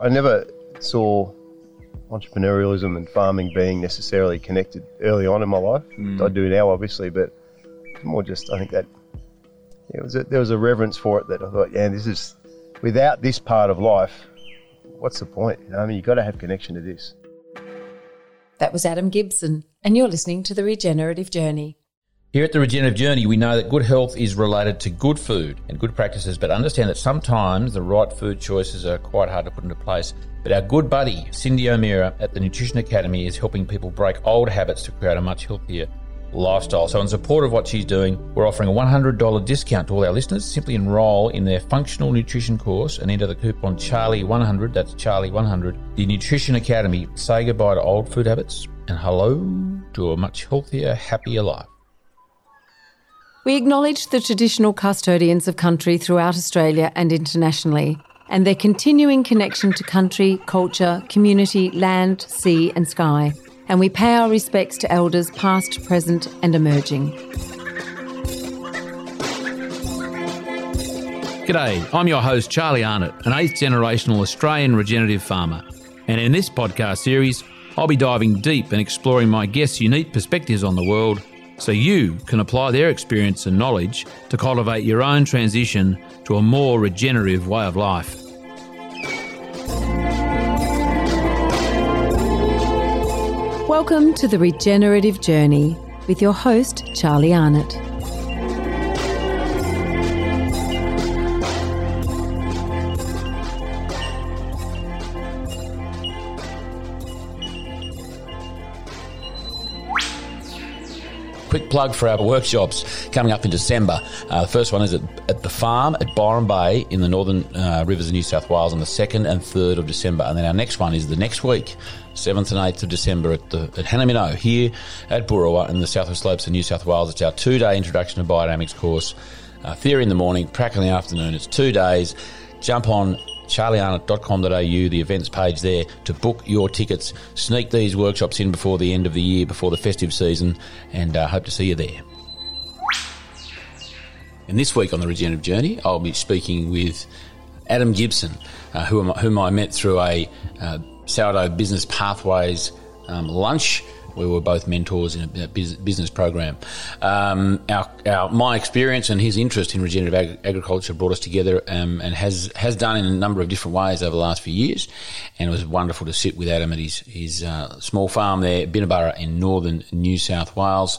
I never saw entrepreneurialism and farming being necessarily connected early on in my life. Mm. I do now, obviously, but more just I think that yeah, it was a, there was a reverence for it that I thought, yeah, this is without this part of life, what's the point? You know, I mean, you've got to have connection to this. That was Adam Gibson, and you're listening to The Regenerative Journey. Here at the Regenerative Journey, we know that good health is related to good food and good practices, but understand that sometimes the right food choices are quite hard to put into place. But our good buddy, Cyndi O'Meara at the Nutrition Academy, is helping people break old habits to create a much healthier lifestyle. So, in support of what she's doing, we're offering a $100 discount to all our listeners. Simply enroll in their functional nutrition course and enter the coupon Charlie100. That's Charlie100. The Nutrition Academy. Say goodbye to old food habits and hello to a much healthier, happier life. We acknowledge the traditional custodians of country throughout Australia and internationally, and their continuing connection to country, culture, community, land, sea, and sky. And we pay our respects to elders past, present, and emerging. G'day, I'm your host, Charlie Arnott, an eighth generational Australian regenerative farmer. And in this podcast series, I'll be diving deep and exploring my guests' unique perspectives on the world so you can apply their experience and knowledge to cultivate your own transition to a more regenerative way of life. Welcome to the Regenerative Journey with your host, Charlie Arnott. Quick plug for our workshops coming up in December. Uh, the first one is at, at the farm at Byron Bay in the northern uh, rivers of New South Wales on the 2nd and 3rd of December. And then our next one is the next week, 7th and 8th of December at, the, at Hannaminno here at Boorowa in the Southwest Slopes of New South Wales. It's our two day introduction to biodynamics course. Uh, theory in the morning, prac in the afternoon. It's two days. Jump on charliearnott.com.au, the events page there, to book your tickets. Sneak these workshops in before the end of the year, before the festive season, and uh, hope to see you there. And this week on the Regenerative Journey, I'll be speaking with Adam Gibson, uh, whom, whom I met through a uh, sourdough business pathways um, lunch. We were both mentors in a, business program. Um, our, our, my experience and his interest in regenerative ag- agriculture brought us together um, and has has done in a number of different ways over the last few years. And it was wonderful to sit with Adam at his, his uh, small farm there, Binnaburra in northern New South Wales.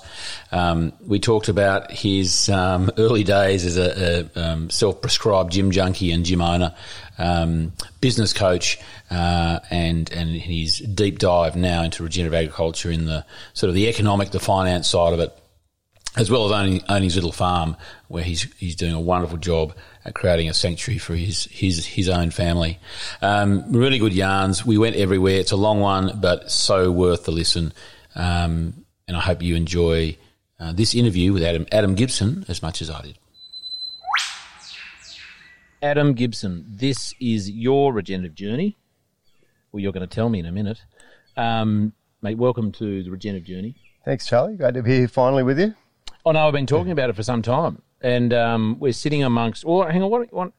Um, we talked about his um, early days as a, a um, self-prescribed gym junkie and gym owner, um, business coach, uh, and and his deep dive now into regenerative agriculture in the sort of the economic, the finance side of it, as well as owning, owning his little farm, where he's he's doing a wonderful job at creating a sanctuary for his his his own family. Um, really good yarns. We went everywhere. It's a long one, but so worth the listen. Um, and I hope you enjoy uh, this interview with Adam Adam Gibson as much as I did. Adam Gibson, this is your regenerative journey. Well, you're going to tell me in a minute. Um, mate, welcome to the regenerative journey. Thanks, Charlie. Great to be here finally with you. Oh no, I've been talking about it for some time, and um, we're sitting amongst. Well, hang on. What, what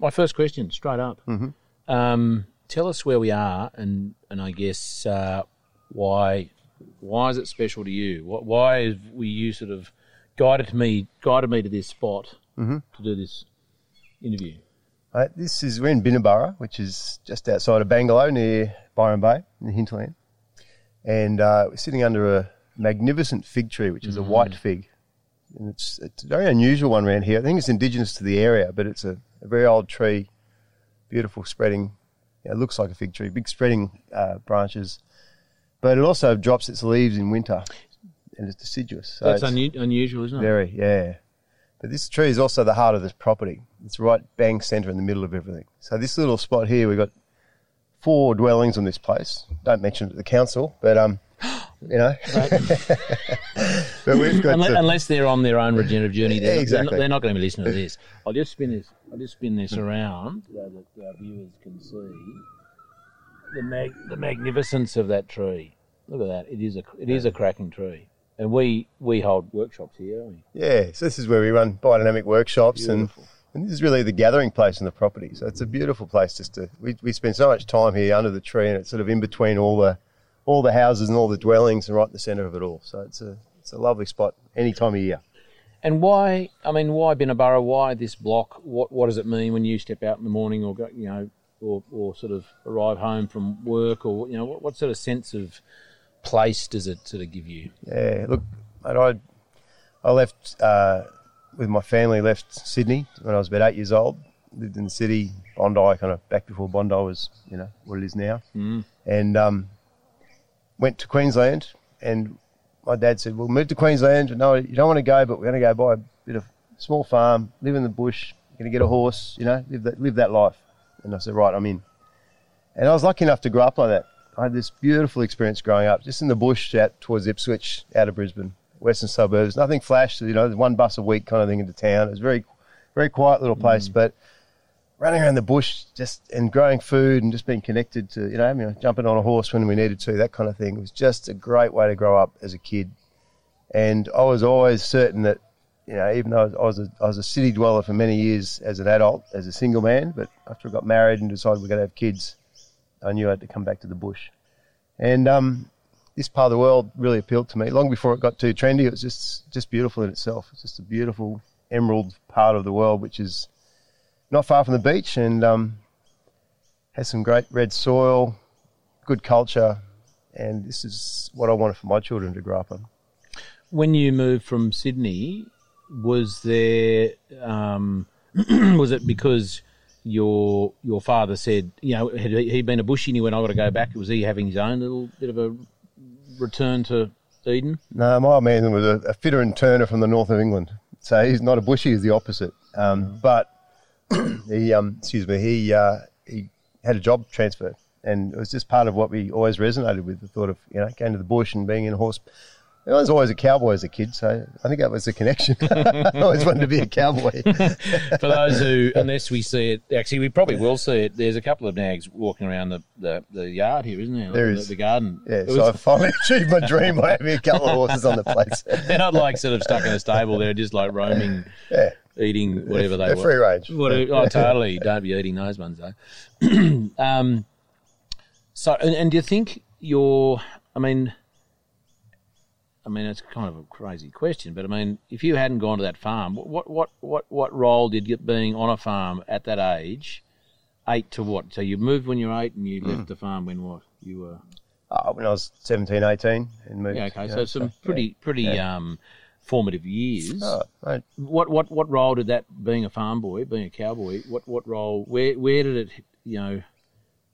my first question, straight up. Mm-hmm. Um, tell us where we are, and and I guess uh, why why is it special to you? Why have we you sort of guided me guided me to this spot Mm-hmm. to do this interview? Uh, this is we're in Binnaburra, which is just outside of Bangalow, near Byron Bay in the hinterland, and uh, we're sitting under a magnificent fig tree, which is a white fig, and it's it's a very unusual one around here. I think it's indigenous to the area, but it's a, a very old tree, beautiful spreading. Yeah, it looks like a fig tree, big spreading uh, branches, but it also drops its leaves in winter, and it's deciduous. So That's it's- unu- unusual, isn't it? very, yeah. But this tree is also the heart of this property. It's right bang centre in the middle of everything. So this little spot here, we've got four dwellings on this place. Don't mention it to the council, but um, you know, but we've got Unless, the- unless they're on their own regenerative journey, they're, exactly. they're, not, they're not going to be listening to this. I'll just spin this. I'll just spin this around so that our viewers can see the mag, the magnificence of that tree. Look at that! It is a it is a cracking tree, and we we hold workshops here. Don't we? yeah. So this is where we run biodynamic workshops, Beautiful. and And this is really the gathering place in the property. So it's a beautiful place just to, we, we spend so much time here under the tree and it's sort of in between all the, all the houses and all the dwellings and right in the centre of it all. So it's a, it's a lovely spot any time of year. And why? I mean, why Binnaburra? Why this block? What What does it mean when you step out in the morning, or go, you know, or, or sort of arrive home from work, or you know, what, what sort of sense of place does it sort of give you? Yeah, look, mate, I, I left uh, with my family, left Sydney when I was about eight years old. Lived in the city, Bondi, kind of back before Bondi was, you know, what it is now. Mm. And um, went to Queensland. And my dad said, "We'll move to Queensland." No, you don't want to go, but we're going to go buy a bit of small farm, live in the bush. Going to get a horse, you know, live that live that life. And I said, "Right, I'm in." And I was lucky enough to grow up like that. I had this beautiful experience growing up, just in the bush out towards Ipswich, out of Brisbane, western suburbs. Nothing flashed, you know, one bus a week kind of thing into town. It was very, very quiet little place, mm. but running around the bush, just and growing food and just being connected to, you know, you know, jumping on a horse when we needed to, that kind of thing It was just a great way to grow up as a kid. And I was always certain that, you know, even though I was a, I was a city dweller for many years as an adult, as a single man, but after I got married and decided we are going to have kids, I knew I had to come back to the bush. And um, this part of the world really appealed to me. Long before it got too trendy, it was just just beautiful in itself. It's just a beautiful emerald part of the world, which is not far from the beach and um, has some great red soil, good culture, and this is what I wanted for my children to grow up in. When you moved from Sydney, was there um, was it because your your father said, you know, had he been a bushie and he went, I got to go back? Was he having his own little bit of a return to Eden? No, my man was a, a fitter and turner from the north of England, so he's not a bushy; he's the opposite. Um, but he, um, excuse me, he uh, he had a job transfer, and it was just part of what we always resonated with the thought of you know going to the bush and being in a horse I was always a cowboy as a kid, so I think that was the connection. I always wanted to be a cowboy. For those who, unless we see it, actually, we probably will see it. There's a couple of nags walking around the, the, the yard here, isn't there? There the, is. The garden. Yeah, so I finally achieved my dream by having a couple of horses on the place. they're not like sort of stuck in a stable. They're just like roaming, Yeah, eating whatever they they're want. free range. What, oh, totally. Don't be eating those ones, though. um, so, and, and do you think you're, I mean, I mean, it's kind of a crazy question, but I mean, if you hadn't gone to that farm, what what what what role did you, being on a farm at that age, eight to what? So you moved when you were eight, and you left the farm when what? You were Uh, when I was 17, 18, and moved. yeah, okay. So know, some pretty pretty Yeah. um, formative years. Oh, mate, What what what role did that being a farm boy, being a cowboy? What what role? Where where did it? You know,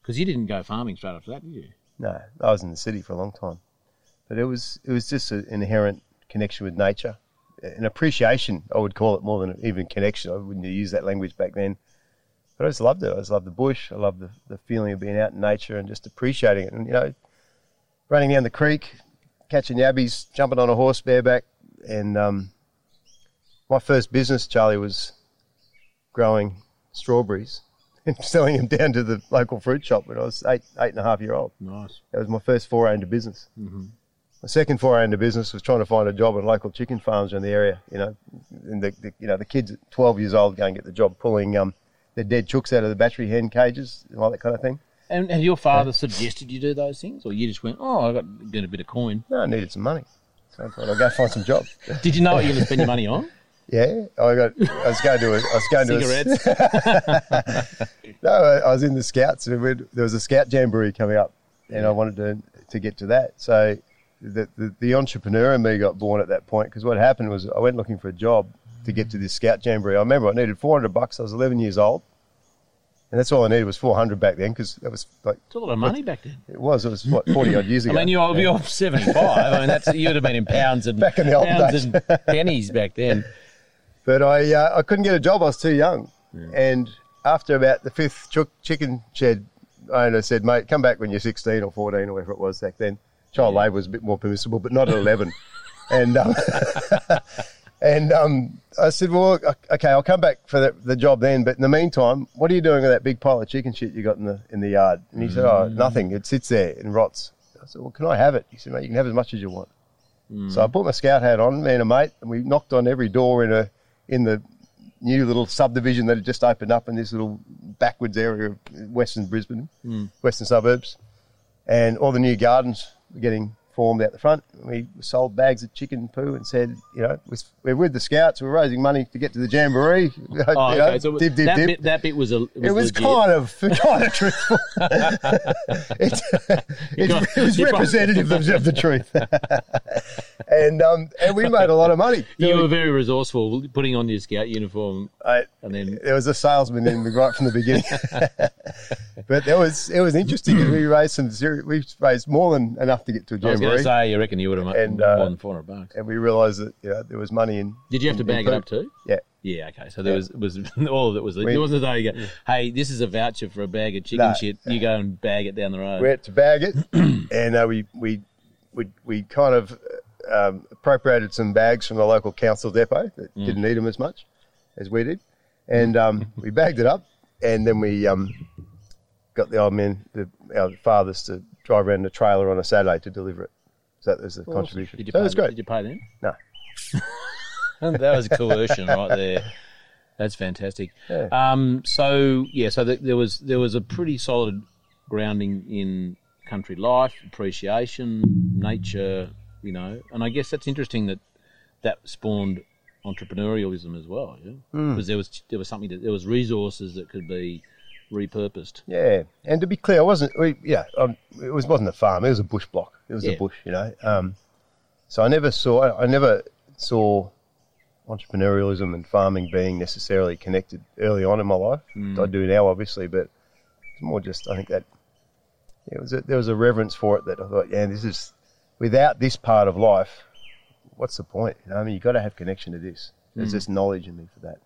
because you didn't go farming straight after that, did you? no, I was in the city for a long time, but it was it was just an inherent connection with nature, an appreciation. I would call it more than even connection. I wouldn't use that language back then, but I just loved it. I just loved the bush. I loved the, the feeling of being out in nature and just appreciating it. And you know, running down the creek, catching yabbies, jumping on a horse bareback, and um, my first business, Charlie, was growing strawberries and selling them down to the local fruit shop when I was eight, eight and a half year old. Nice. That was my first foray into business. Mm-hmm. My second foray into business was trying to find a job in local chicken farms in the area. You know, and the, the you know the kids at 12 years old go and get the job pulling um, the dead chooks out of the battery hen cages and all that kind of thing. And your father suggested you do those things, or you just went, "Oh, I got get a bit of coin"? No, I needed some money, so I thought I'll go find some jobs. Did you know what you were going to spend your money on? Yeah, I got. I was going to. A, I was going to. A, Cigarettes. no, I I was in the scouts. and There was a scout jamboree coming up, and I wanted to to get to that. So the the, the entrepreneur in me got born at that point because what happened was I went looking for a job to get to this scout jamboree. I remember I needed 400 bucks. I was 11 years old, and that's all I needed was 400 back then because that was like It's a lot of money back then. it was. It was what 40 odd years ago. I mean, you're, you're 75. I mean, that's you'd have been in pounds and Back in the old pounds days. and pennies back then. But I uh, I couldn't get a job. I was too young. And after about the fifth chook, chicken shed owner said, "Mate, come back when you're 16 or 14 or whatever it was back then." Child labour was a bit more permissible, but not at 11. and um, and um, I said, "Well, okay, I'll come back for the, the job then. But in the meantime, what are you doing with that big pile of chicken shit you got in the in the yard?" And he said, "Oh, nothing. It sits there and rots." I said, "Well, can I have it?" He said, "Mate, you can have as much as you want." So I put my scout hat on, me and a mate, and we knocked on every door in a in the new little subdivision that had just opened up in this little backwards area of Western Brisbane, Western suburbs, and all the new gardens getting formed out the front. We sold bags of chicken poo and said, you know, we're with the scouts. We're raising money to get to the jamboree. Oh, You know, okay. So dib, dib, that, dib. Bit, that bit was a. Was It was legit. kind of kind of truthful. it, it, it was representative of, of the truth, and um, and we made a lot of money. You were very resourceful, putting on your scout uniform, I, and then there was a salesman in the right from the beginning, but there was it was interesting. We raised some zero, we raised more than enough to get to a was going jamboree, to say, you reckon you would have made And, uh, more than four hundred bucks. and we realised that you know, there was money in. Did you have to bag it up too? Yeah. Yeah, okay. So there Yeah. was was all of it was. We- it wasn't as though you go, "Hey, this is a voucher for a bag of chicken No. shit." You go and bag it down the road. We had to bag it, and uh, we we we we kind of um, appropriated some bags from the local council depot that Mm. didn't need them as much as we did, and um, we bagged it up, and then we um, got the old men, the, our fathers, to drive around the trailer on a Saturday to deliver it. So that was the contribution. Did you pay? was great. Did you pay them? No. that was coercion right there. That's fantastic. Yeah. Um, so yeah, so th- there was there was a pretty solid grounding in country life, appreciation, nature, you know, and I guess that's interesting that that spawned entrepreneurialism as well, yeah, Hmm. because there was there was something that there was resources that could be repurposed. Yeah, and to be clear, I wasn't. We, yeah, um, it was wasn't a farm. It was a bush block. It was Yeah. a bush, you know. Um, so I never saw. I, I never saw entrepreneurialism and farming being necessarily connected early on in my life. I do now, obviously, but it's more just. I think that it was. A, there was a reverence for it that I thought, yeah, this is without this part of life. What's the point? You know, I mean, you got to have connection to this. There's this knowledge in me for that.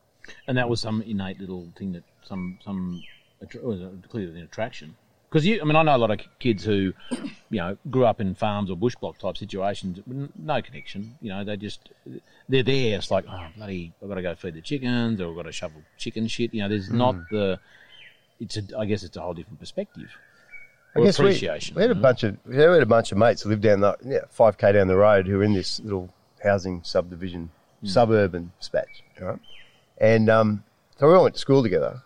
and that was some innate little thing that some some attra- was clearly an attraction. Because you, I mean, I know a lot of kids who, you know, grew up in farms or bush block type situations, no connection. You know, they just they're there. It's like, oh bloody, I've got to go feed the chickens, or I've got to shovel chicken shit. You know, there's not the. It's a, I guess it's a whole different perspective. I guess we- appreciation. We, had a bunch of we had a bunch of mates who lived down the yeah five k down the road who were in this little housing subdivision, suburban spatch, right? And um, so we all went to school together,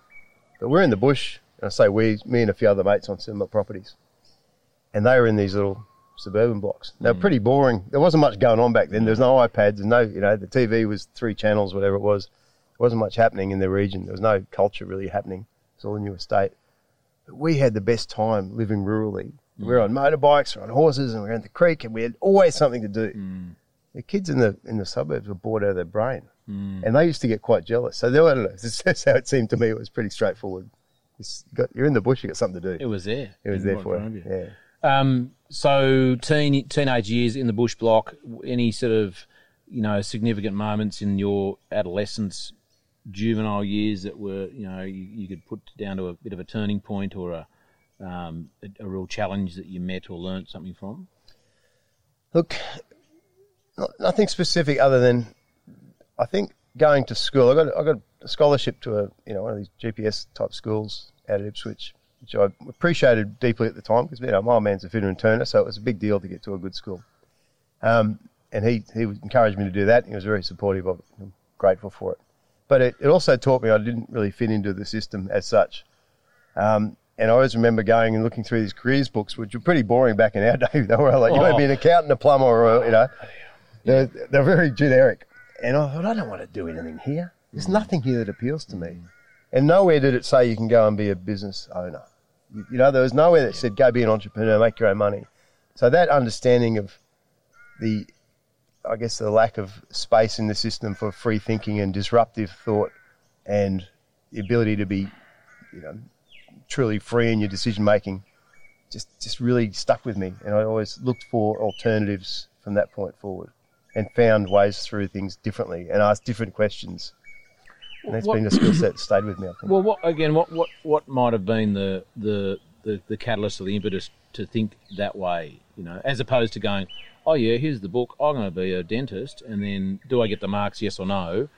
but we're in the bush. And I say we, me and a few other mates on similar properties, and they were in these little suburban blocks. They were hmm. pretty boring. There wasn't much going on back then. There was no iPads and no, you know, the TV was three channels, whatever it was. There wasn't much happening in the region. There was no culture really happening. It's all a new estate But we had the best time living rurally. We were hmm. on motorbikes, we were on horses, and we were in the creek, and we had always something to do. Hmm. The kids in the in the suburbs were bored out of their brain, and they used to get quite jealous. So they were, I don't know, that's how it seemed to me. It was pretty straightforward. It's got, you're in the bush, you got something to do. It was there. It was there for you. you. Yeah. Um, so teen teenage years in the bush block, any sort of you know significant moments in your adolescence, juvenile years that were you know you, you could put down to a bit of a turning point or a um, a, a real challenge that you met or learnt something from. Look, not, nothing specific other than I think going to school. I got I got a scholarship to a you know one of these GPS type schools out at Ipswich, which I appreciated deeply at the time because you know my old man's a fitter and turner, so it was a big deal to get to a good school. Um, and he he encouraged me to do that. He was very supportive of it. I'm grateful for it. But it, it also taught me I didn't really fit into the system as such. Um, and I always remember going and looking through these careers books, which were pretty boring back in our day. They were like, you want to be an accountant, a plumber, or, you know, they're, they're very generic. And I thought, I don't want to do anything here. There's nothing here that appeals to me. And nowhere did it say you can go and be a business owner. You, you know, there was nowhere that said go be an entrepreneur, make your own money. So that understanding of the, I guess, the lack of space in the system for free thinking and disruptive thought and the ability to be, you know, truly free in your decision making just just really stuck with me and I always looked for alternatives from that point forward and found ways through things differently and asked different questions. And that's What- been a skill set that stayed with me, I think. Well, what again? What what what might have been the the the, the catalyst or the impetus to think that way? You know, as opposed to going, oh yeah, here's the book. I'm going to be a dentist, and then do I get the marks? Yes or no?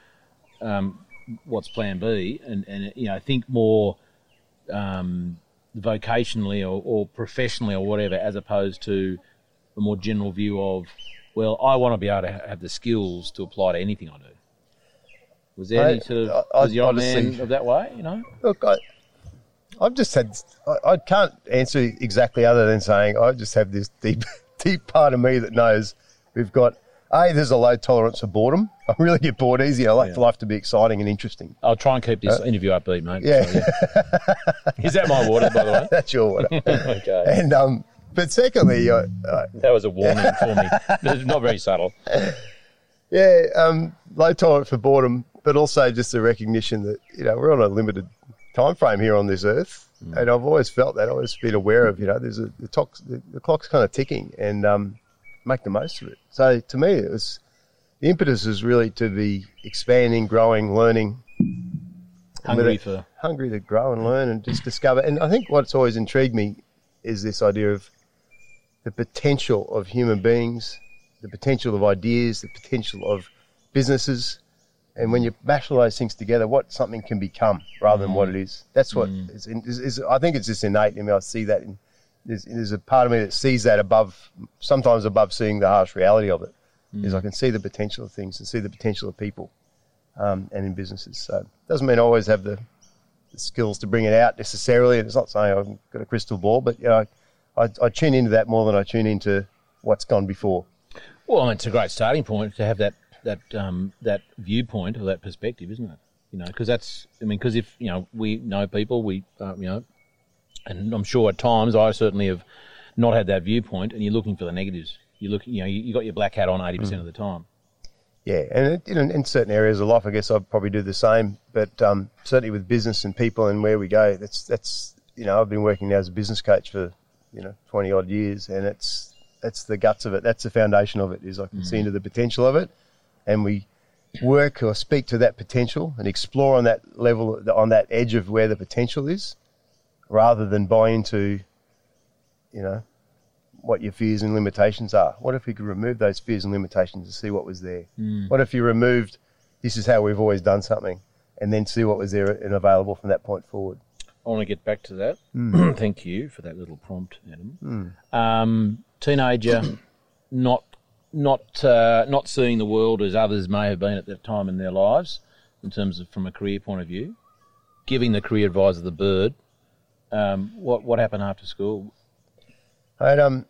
Um, what's Plan B? And and you know, think more um, vocationally or, or professionally or whatever, as opposed to a more general view of, well, I want to be able to have the skills to apply to anything I do. Was there any sort of I- I was man honestly- of that way? You know, Look, I, I've just had. I, I can't answer exactly other than saying I just have this deep, deep part of me that knows we've got. A, there's a low tolerance for boredom. I really get bored easy. I like Yeah. for life to be exciting and interesting. I'll try and keep this interview upbeat, mate. Uh, yeah. So, Is that my water, by the way? That's your water. okay, and um, but secondly, I, I, that was a warning for me. It's not very subtle. yeah, um, low tolerance for boredom, but also just a recognition that you know we're on a limited time frame here on this earth, and I've always felt that. I've always been aware of you know there's a the, tox, the, the clock's kind of ticking, and um, make the most of it. So to me, it was the impetus is really to be expanding, growing, learning, Hungry uh, for hungry to grow and learn and just discover. And I think what's always intrigued me is this idea of the potential of human beings, the potential of ideas, the potential of businesses. And when you mash all those things together, what something can become rather than what it is. That's what is, is, is. I think it's just innate in me. I see that. In, there's, there's a part of me that sees that above, sometimes above seeing the harsh reality of it. Is I can see the potential of things and see the potential of people um, and in businesses. So it doesn't mean I always have the, the skills to bring it out necessarily. And it's not saying I've got a crystal ball, but you know, I, I tune into that more than I tune into what's gone before. Well, it's a great starting point to have that that um, that viewpoint or that perspective, isn't it? You know, because that's I mean, because if you know we know people, we uh, you know, and I'm sure at times I certainly have not had that viewpoint, and you're looking for the negatives. You look, you know, you, you got your black hat on eighty percent of the time. Yeah, and know, in certain areas of life, I guess I'd probably do the same. But um, certainly with business and people and where we go, that's that's you know I've been working now as a business coach for you know twenty odd years, and it's that's the guts of it. That's the foundation of it. Is I can see mm. into the potential of it, and we work or speak to that potential and explore on that level, on that edge of where the potential is, rather than buy into, you know, what your fears and limitations are. What if we could remove those fears and limitations and see what was there? Mm. What if you removed, this is how we've always done something, and then see what was there and available from that point forward? I want to get back to that. Hmm. Thank you for that little prompt, Adam. Um, teenager, not not uh, not seeing the world as others may have been at that time in their lives, in terms of from a career point of view. Giving the career advisor the bird. Um, what what happened after school? I had, um,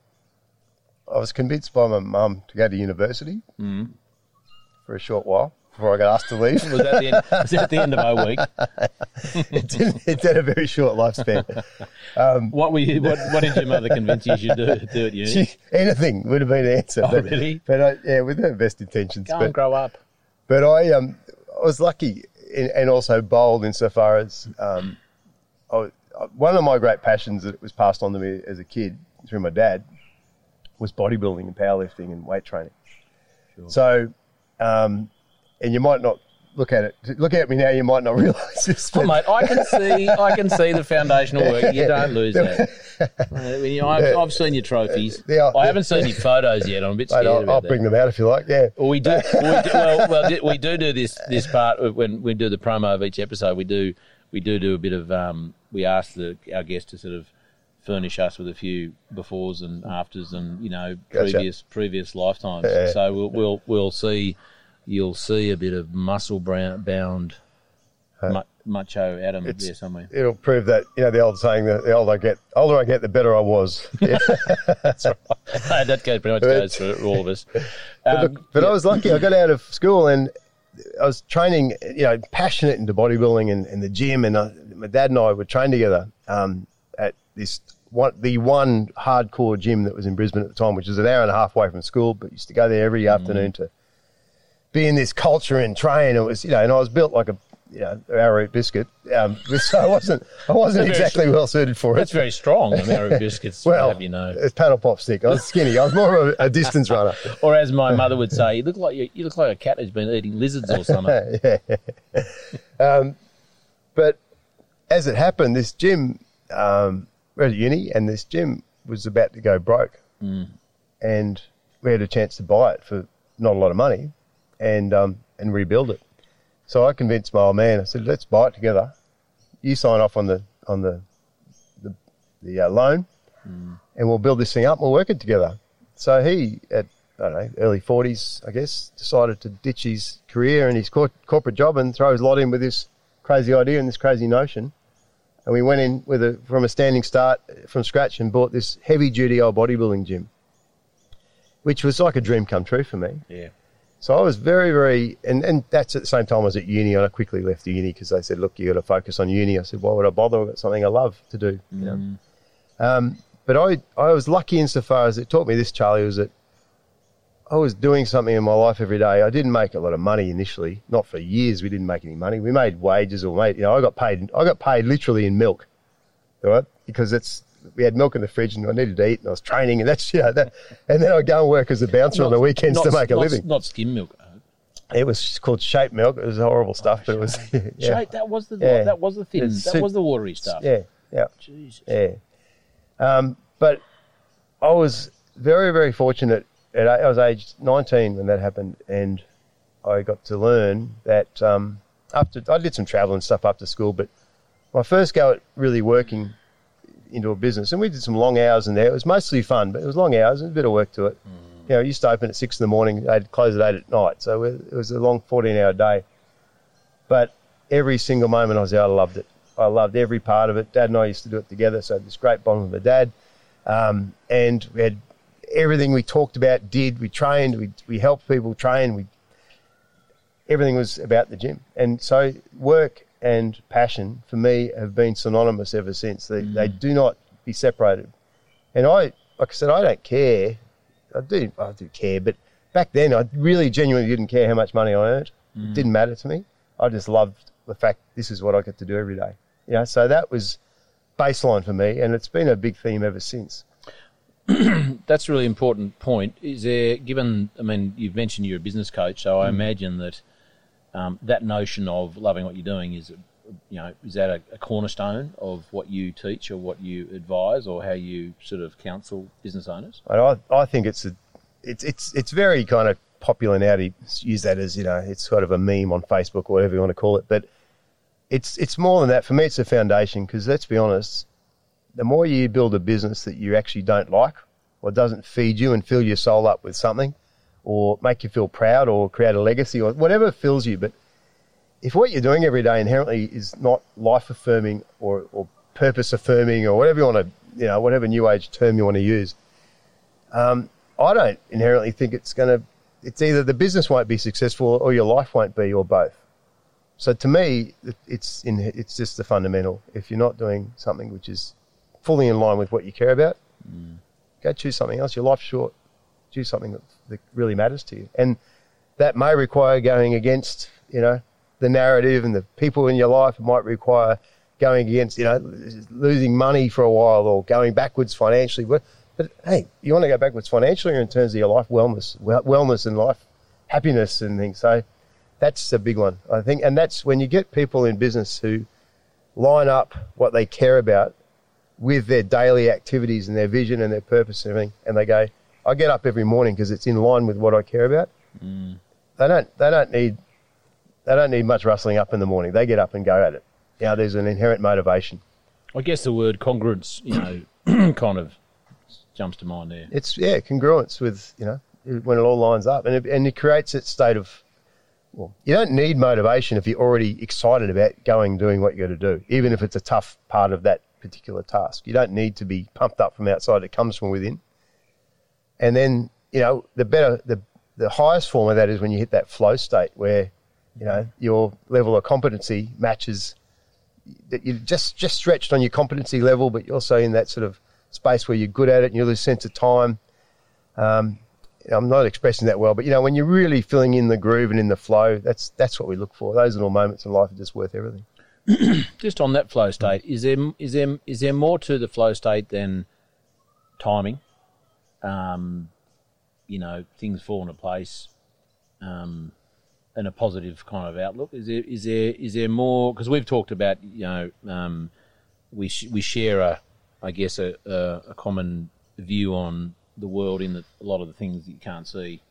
I was convinced by my mum to go to university for a short while before I got asked to leave. Was that the end, was that the end of my week? it, didn't, it had a very short lifespan. What were you, what, what did your mother convince you you should do, do at uni? She, anything would have been the answer. Oh, but, really? But I, yeah, with her best intentions. Go but, and grow up. But I um I was lucky in, and also bold insofar as um I, one of my great passions that was passed on to me as a kid through my dad was bodybuilding and powerlifting and weight training. So, um, and you might not look at it. Look at me now. You might not realise this. Oh, mate, I can see, I can see the foundational work. You don't lose that. I mean, I've, I've seen your trophies. Yeah. I haven't seen your photos yet. I'm a bit scared Mate, I'll, about I'll that. bring them out if you like. Yeah. Well, we do. We do well, well, we do do this this part when we do the promo of each episode. We do we do do a bit of. Um, we ask the our guest to sort of furnish us with a few befores and afters, and you know Gotcha. previous previous lifetimes. Yeah. So we'll, we'll we'll see. You'll see a bit of muscle brown, bound mu- macho Adam there somewhere. It'll prove that you know the old saying that the older I get, older I get, the better I was. Yeah. that goes pretty much goes for all of us. But, Um, look, but I was lucky. I got out of school and I was training, you know, passionate into bodybuilding and, and the gym. And I, my dad and I would train together um, at this one, the one hardcore gym that was in Brisbane at the time, which was an hour and a half away from school, but used to go there every afternoon to be in this culture and train. It was, you know, and I was built like a, you know, arrowroot biscuit. Um, so I wasn't, I wasn't exactly well suited for it. that's very strong. The Marrow biscuits, well, have you know. it's paddle pop stick. I was skinny. I was more of a, a distance runner. Or as my mother would say, you look like you, you look like a cat who's been eating lizards or something. yeah. Um, but as it happened, this gym, um, we we're at uni, and this gym was about to go broke, and we had a chance to buy it for not a lot of money, and um, and rebuild it. So I convinced my old man. I said, "Let's buy it together. You sign off on the on the the, the uh, loan, and we'll build this thing up. and We'll work it together." So he, at I don't know, early 40s, I guess, decided to ditch his career and his cor- corporate job and throw his lot in with this crazy idea and this crazy notion. And we went in with a, from a standing start from scratch and bought this heavy duty old bodybuilding gym, which was like a dream come true for me. Yeah. So I was very, very, and, and that's at the same time I was at uni. And I quickly left the uni because they said, look, you got to focus on uni. I said, why would I bother? I've got something I love to do. You know? um, but I, I was lucky insofar as it taught me this, Charlie, was that I was doing something in my life every day. I didn't make a lot of money initially. Not for years. We didn't make any money. We made wages or made, you know, I got paid, I got paid literally in milk, right? Because it's, we had milk in the fridge and I needed to eat and I was training and that's, you know, that, and then I'd go and work as a bouncer on the weekends not, to make a not- living. Not skim milk. It was called shape milk. It was horrible stuff, but it was yeah, Shake, that was the Yeah. that was the thin, It's that soup- was the watery stuff. yeah, yeah, Jesus. yeah. Um, but I was very, very fortunate. At, I was aged 19 when that happened, and I got to learn that um, after I did some travel and stuff after school. But my first go at really working into a business, and we did some long hours in there. It was mostly fun, but it was long hours and a bit of work to it. You know, I used to open at six in the morning, they'd close at eight at night, so it was a long 14 hour day. But every single moment I was out, I loved it. I loved every part of it. Dad and I used to do it together, so this great bond with my dad. Um, and we had everything we talked about, did. We trained, we, we helped people train. We Everything was about the gym. And so work and passion for me have been synonymous ever since. They, they do not be separated. And I, like I said, I don't care. I do, I do care, but back then I really genuinely didn't care how much money I earned. It didn't matter to me. I just loved the fact this is what I get to do every day. You know, so that was baseline for me, and it's been a big theme ever since. That's a really important point. Is there, given, I mean, you've mentioned you're a business coach, so Mm. I imagine that um, that notion of loving what you're doing is, you know, is that a, a cornerstone of what you teach or what you advise or how you sort of counsel business owners? I, I think it's a, it's it's it's very kind of popular now to use that as you know, it's sort of a meme on Facebook or whatever you want to call it. But it's it's more than that. For me, it's a foundation because let's be honest, the more you build a business that you actually don't like or doesn't feed you and fill your soul up with something, or make you feel proud or create a legacy or whatever fills you, but if what you're doing every day inherently is not life affirming or, or purpose affirming or whatever you want to, you know, whatever new age term you want to use, um, I don't inherently think it's going to, it's either the business won't be successful or your life won't be or both. So to me, it's in, it's just the fundamental. If you're not doing something which is fully in line with what you care about, go choose something else. Your life's short. Choose something that, that really matters to you. And that may require going against, you know, the narrative and the people in your life. It might require going against, you know, losing money for a while or going backwards financially. But, but hey, you want to go backwards financially in terms of your life wellness, wellness and life happiness and things. So that's a big one, I think. And that's when you get people in business who line up what they care about with their daily activities and their vision and their purpose and everything, and they go, I get up every morning because it's in line with what I care about. Mm. They don't. They don't need. They don't need much rustling up in the morning. They get up and go at it. Know, there's an inherent motivation. I guess the word congruence, you know, kind of jumps to mind there. It's yeah, congruence with you know when it all lines up, and it, and it creates that state of. Well, you don't need motivation if you're already excited about going doing what you got to do, even if it's a tough part of that particular task. You don't need to be pumped up from outside; it comes from within. And then you know the better the the highest form of that is when you hit that flow state where you know your level of competency matches that you're just just stretched on your competency level, but you're also in that sort of space where you're good at it and you lose sense of time. Um, I'm not expressing that well, but you know when you're really filling in the groove and in the flow, that's that's what we look for. Those little moments in life are just worth everything. Just on that flow state, is there is there is there more to the flow state than timing? Um, you know, things fall into place, um, and a positive kind of outlook. Is there is there is there more? Because we've talked about you know um, we sh- we share a I guess a, a a common view on the world in that a lot of the things that you can't see.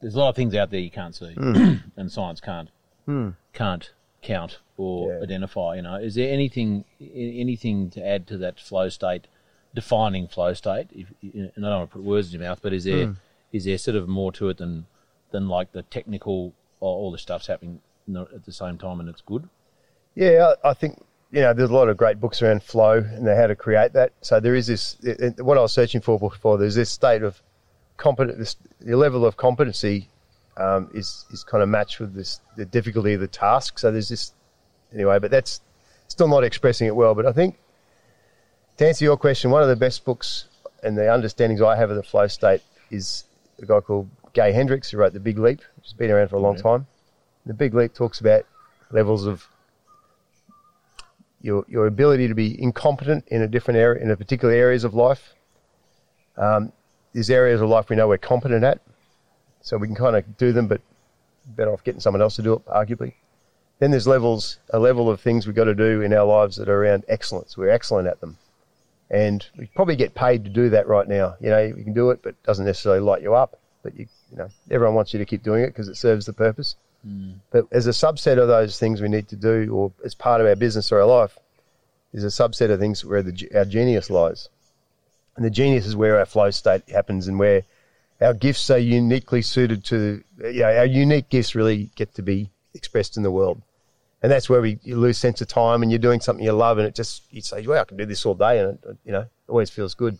There's a lot of things out there you can't see, and science can't can't count or Yeah. identify. You know, is there anything anything to add to that flow state, defining flow state? If, and I don't want to put words in your mouth, but is there is there sort of more to it than than like the technical all the stuff's happening at the same time and it's good? Yeah, I think you know there's a lot of great books around flow and how to create that. So there is this. What I was searching for before, there's this state of competent. This, the level of competency um, is is kind of matched with this the difficulty of the task. So there's this anyway, but that's still not expressing it well. But I think to answer your question, one of the best books and the understandings I have of the flow state is a guy called Gay Hendricks who wrote The Big Leap, which has been around for a long time. The Big Leap talks about levels of your your ability to be incompetent in a different area in a particular areas of life. Um, there's areas of life we know we're competent at, so we can kind of do them, but better off getting someone else to do it, arguably. Then there's levels, a level of things we've got to do in our lives that are around excellence. We're excellent at them, and we probably get paid to do that right now. You know, you can do it, but it doesn't necessarily light you up. But you, you know, everyone wants you to keep doing it because it serves the purpose. Hmm. But as a subset of those things we need to do, or as part of our business or our life, is a subset of things where the, our genius lies. And the genius is where our flow state happens and where our gifts are uniquely suited to, you know, our unique gifts really get to be expressed in the world. And that's where we you lose sense of time and you're doing something you love and it just, you say, well, I can do this all day and, it, you know, always feels good.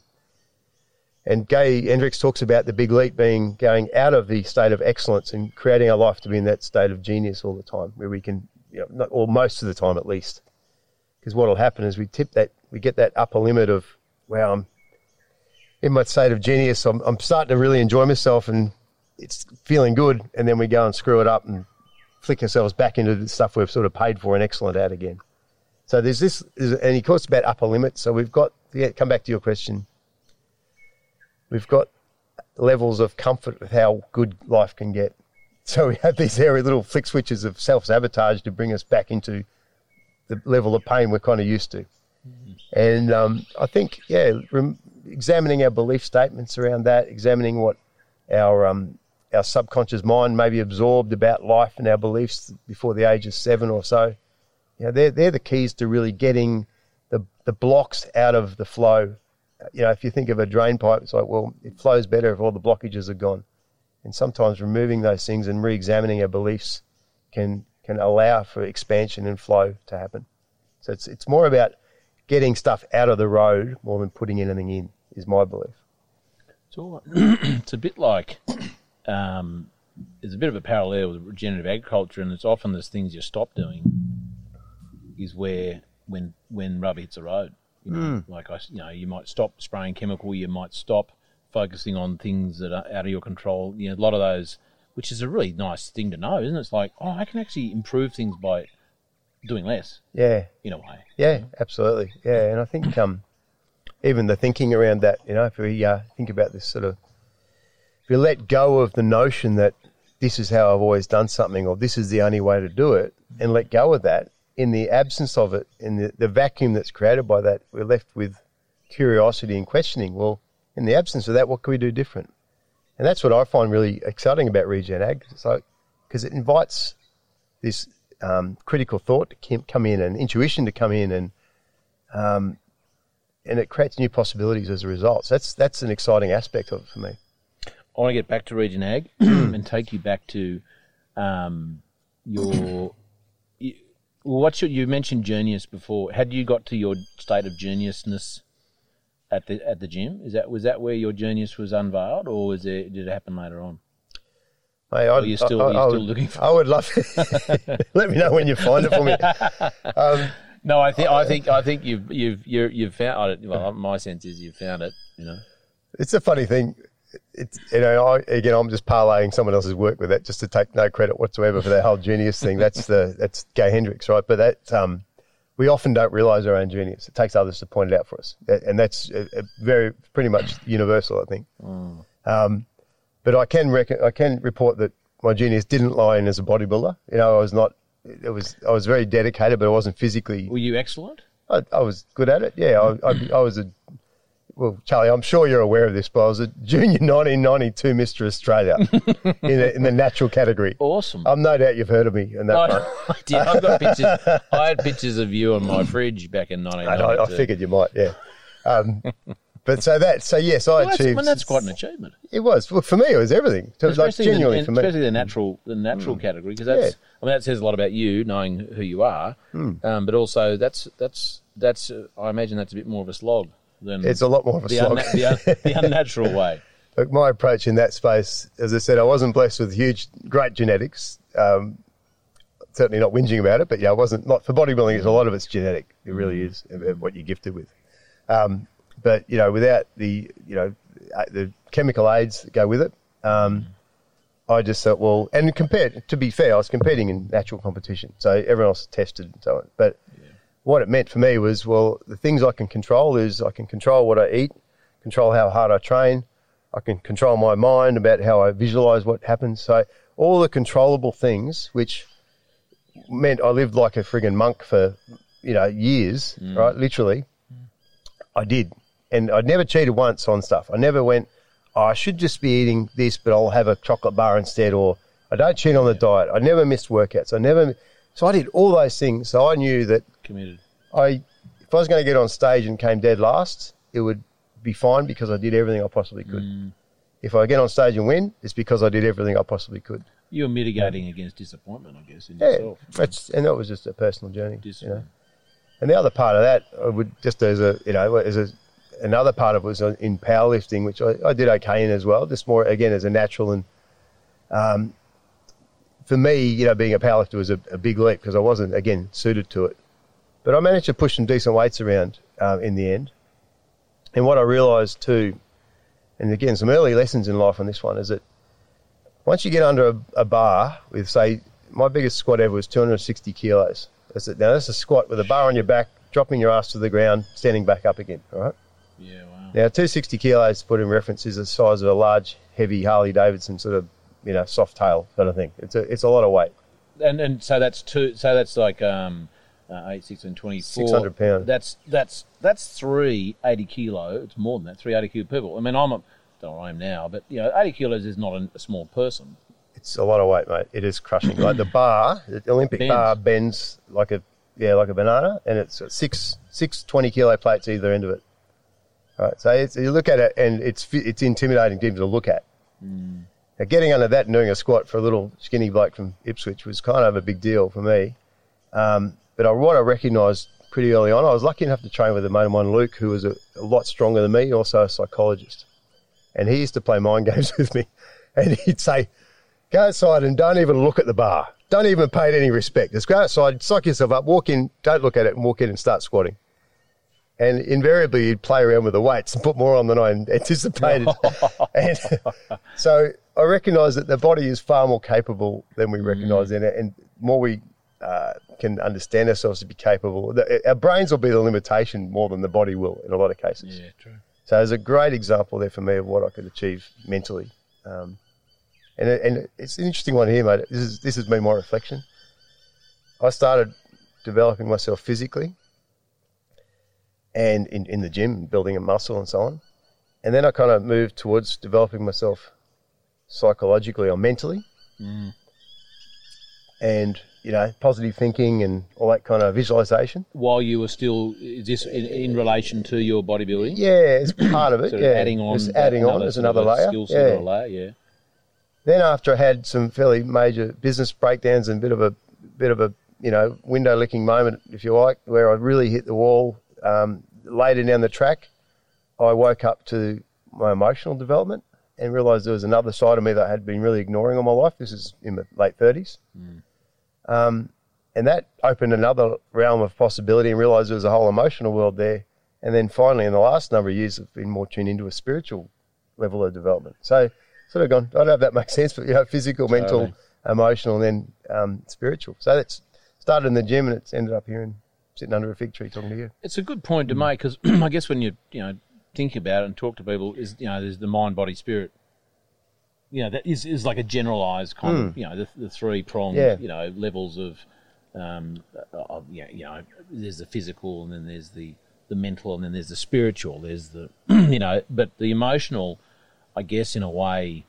And Gay Hendricks talks about the big leap being going out of the state of excellence and creating our life to be in that state of genius all the time, where we can, you know, not, or most of the time at least. Because what will happen is we tip that, we get that upper limit of, wow, I'm in my state of genius. I'm, I'm starting to really enjoy myself and it's feeling good. And then we go and screw it up and flick ourselves back into the stuff we've sort of paid for and excellent at again. So there's this, and he talks about upper limits. So we've got, yeah, come back to your question we've got levels of comfort with how good life can get. So we have these area little flick switches of self sabotage to bring us back into the level of pain we're kind of used to. And um, I think, yeah, rem- examining our belief statements around that, examining what our um, our subconscious mind maybe absorbed about life and our beliefs before the age of seven or so. You know, they're, they're the keys to really getting the, the blocks out of the flow you know, if you think of a drain pipe, it's like, well, it flows better if all the blockages are gone. And sometimes removing those things and re-examining our beliefs can can allow for expansion and flow to happen. So it's it's more about getting stuff out of the road more than putting anything in. Is my belief. It's all, it's a bit like um, there's a bit of a parallel with regenerative agriculture, and it's often there's things you stop doing is where when when rubber hits the road. You know, like I, you know, you might stop spraying chemical. You might stop focusing on things that are out of your control. You know, a lot of those, which is a really nice thing to know, isn't it? It's like, oh, I can actually improve things by doing less Yeah, in a way. yeah, absolutely. Yeah, and I think um, even the thinking around that, you know, if we uh, think about this sort of, we let go of the notion that this is how I've always done something or this is the only way to do it, and let go of that, in the absence of it, in the, the vacuum that's created by that, we're left with curiosity and questioning. Well, in the absence of that, what can we do different? And that's what I find really exciting about Regen Ag. So, because it invites this um, critical thought to come in and intuition to come in and um, and it creates new possibilities as a result. So that's that's an exciting aspect of it for me. I want to get back to Regen Ag and take you back to um, your. You, what's your? You mentioned genius before. Had you got to your state of geniusness at the at the gym? Is that was that where your genius was unveiled, or was it did it happen later on? Hey, I'd- you're still- I, I still would, looking for- I would love. let me know when you find it for me. Um, No, I think I think I think you've you've you're, you've found. I- Well, my sense is you've found it. You know. it's a funny thing. It's you know, I, again, I'm just parlaying someone else's work with that, just to take no credit whatsoever for that whole genius thing. That's the that's Gay Hendricks, right? But that um, we often don't realise our own genius. It takes others to point it out for us, and that's a, a very pretty much universal, I think. Um, but I can rec- I can report that my genius didn't lie in as a bodybuilder. You know, I was not. It was I was very dedicated, but I wasn't physically. Were you excellent? I, I was good at it. Yeah, I, I, I was a. Well, Charlie, I'm sure you're aware of this, but I was a junior 1992 Mr. Australia in, the, in the natural category. Awesome. I'm um, no doubt you've heard of me in that I. I did. I've got pictures. I had pictures of you on my fridge back in And 1992. I, I figured you might, yeah. Um, but so that so yes, I Well, that's, achieved. mean, that's quite an achievement. It was well, for me. It was everything. So, like, especially the- genuinely and for me. Mm. especially the natural the natural category because that's Yeah. I mean that says a lot about you knowing who you are, Mm. um, but also that's that's that's uh, I imagine that's a bit more of a slog than It's a lot more of a the, slog. unna- the, un- the unnatural way. Look, my approach in that space, as I said, I wasn't blessed with huge, great genetics. Um, certainly not whinging about it, but yeah, I wasn't. Not for bodybuilding. It's a lot of it's genetic. It really is uh, what you're gifted with. Um, but you know, without the you know uh, the chemical aids that go with it, um, I just thought, well, and compared to be fair, I was competing in natural competition, so everyone else tested and so on. But what it meant for me was, well, the things I can control is I can control what I eat, control how hard I train, I can control my mind about how I visualize what happens. So all the controllable things, which meant I lived like a friggin' monk for you know years, mm. right? Literally, I did, and I never cheated once on stuff. I never went, oh, I should just be eating this, but I'll have a chocolate bar instead, or I don't cheat on the diet. I never missed workouts. I never. So I did all those things. So I knew that Committed. I, if I was going to get on stage and came dead last, it would be fine because I did everything I possibly could. If I get on stage and win, it's because I did everything I possibly could. You're mitigating against disappointment, I guess, in Yeah, yourself. that's and that was just a personal journey. You know? And the other part of that, I would just as a you know as a another part of it was in powerlifting, which I, I did okay in as well. Just more again as a natural and um, for me, you know, being a powerlifter was a, a big leap because I wasn't again suited to it. But I managed to push some decent weights around um, in the end. And what I realised too, and again, some early lessons in life on this one is that once you get under a, a bar with, say, my biggest squat ever was 260 kilos. That's it. Now that's a squat with a bar on your back, dropping your ass to the ground, standing back up again. All right. Yeah, wow. Now 260 kilos, to put in reference, is the size of a large, heavy Harley Davidson sort of, you know, Softail sort of thing. It's a it's a lot of weight. And and so that's two. So that's like um, uh, eight, six, and twenty-four. 600 pound. That's that's that's three 80 kilo. It's more than that. 380 kilo people. I mean, I'm a, don't know I am now, but you know, 80 kilos is not a, small person. It's a lot of weight, mate. It is crushing. like the bar, the Olympic Bends. bar bends like a yeah, like a banana, and it's got six six 20 kilo plates either end of it. All right, so it's, you look at it, and it's it's intimidating to even to look at. Now, getting under that and doing a squat for a little skinny bloke from Ipswich was kind of a big deal for me. Um, but I, what I recognised pretty early on, I was lucky enough to train with a mate of mine, Luke, who was a, a lot stronger than me, also a psychologist. And he used to play mind games with me. And he'd say, go outside and don't even look at the bar. Don't even pay it any respect. Just go outside, psych yourself up, walk in, don't look at it, and walk in and start squatting. And invariably, you'd play around with the weights and put more on than I anticipated. and so I recognise that the body is far more capable than we recognise mm. in it, and more we uh, can understand ourselves to be capable. Our brains will be the limitation more than the body will in a lot of cases. Yeah, true. So there's a great example there for me of what I could achieve mentally. Um, and, and it's an interesting one here, mate. This is this has been my reflection. I started developing myself physically and in, in the gym, building a muscle and so on. And then I kind of moved towards developing myself psychologically or mentally. And, you know, positive thinking and all that kind of visualization. While you were still, is this in, in relation to your bodybuilding? Yeah, it's part of it. Sort yeah. of adding on, Just adding on as another layer. skill set yeah. layer. Yeah. then after I had some fairly major business breakdowns and a bit of a bit of a you know window licking moment, if you like, where I really hit the wall um, later down the track, I woke up to my emotional development and realised there was another side of me that I had been really ignoring all my life. This is in my late thirties, um, and that opened another realm of possibility and realised there was a whole emotional world there. And then finally, in the last number of years, I've been more tuned into a spiritual level of development. So sort of gone. I don't know if that makes sense, but you know, physical, mental, Totally. emotional, and then um, spiritual. So that's started in the gym, and it's ended up here and sitting under a fig tree talking to you. It's a good point to make because I guess when you you know think about it and talk to people is you know there's the mind body spirit. You know that is, is like a generalized kind of hmm. you know the, the three pronged Yeah. you know levels of um uh, of yeah you know there's the physical and then there's the the mental and then there's the spiritual there's the you know but the emotional I guess in a way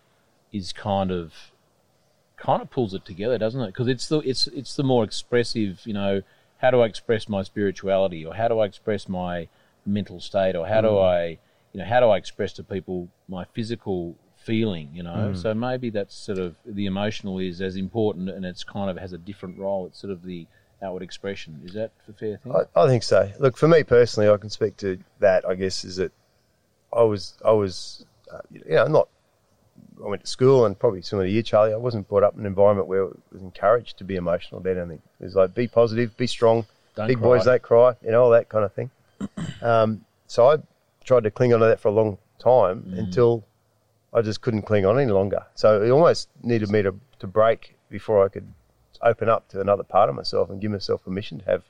is kind of kind of pulls it together, doesn't it? Because it's the it's it's the more expressive. You know, how do I express my spirituality, or how do I express my mental state, or how do hmm. I you know, how do I express to people my physical feeling? You know, Mm. so maybe that's sort of the emotional is as important, and it's kind of has a different role. It's sort of the outward expression. Is that a fair thing? I, I think so. Look, for me personally, I can speak to that. I guess is that I was I was uh, you know not. I went to school and probably similar to you, Charlie. I wasn't brought up in an environment where it was encouraged to be emotional about anything. It was like be positive, be strong, Don't big cry. boys don't cry, you know all that kind of thing. Um, so I tried to cling on to that for a long time Mm. until I just couldn't cling on any longer. So it almost needed me to, to break before I could open up to another part of myself and give myself permission to have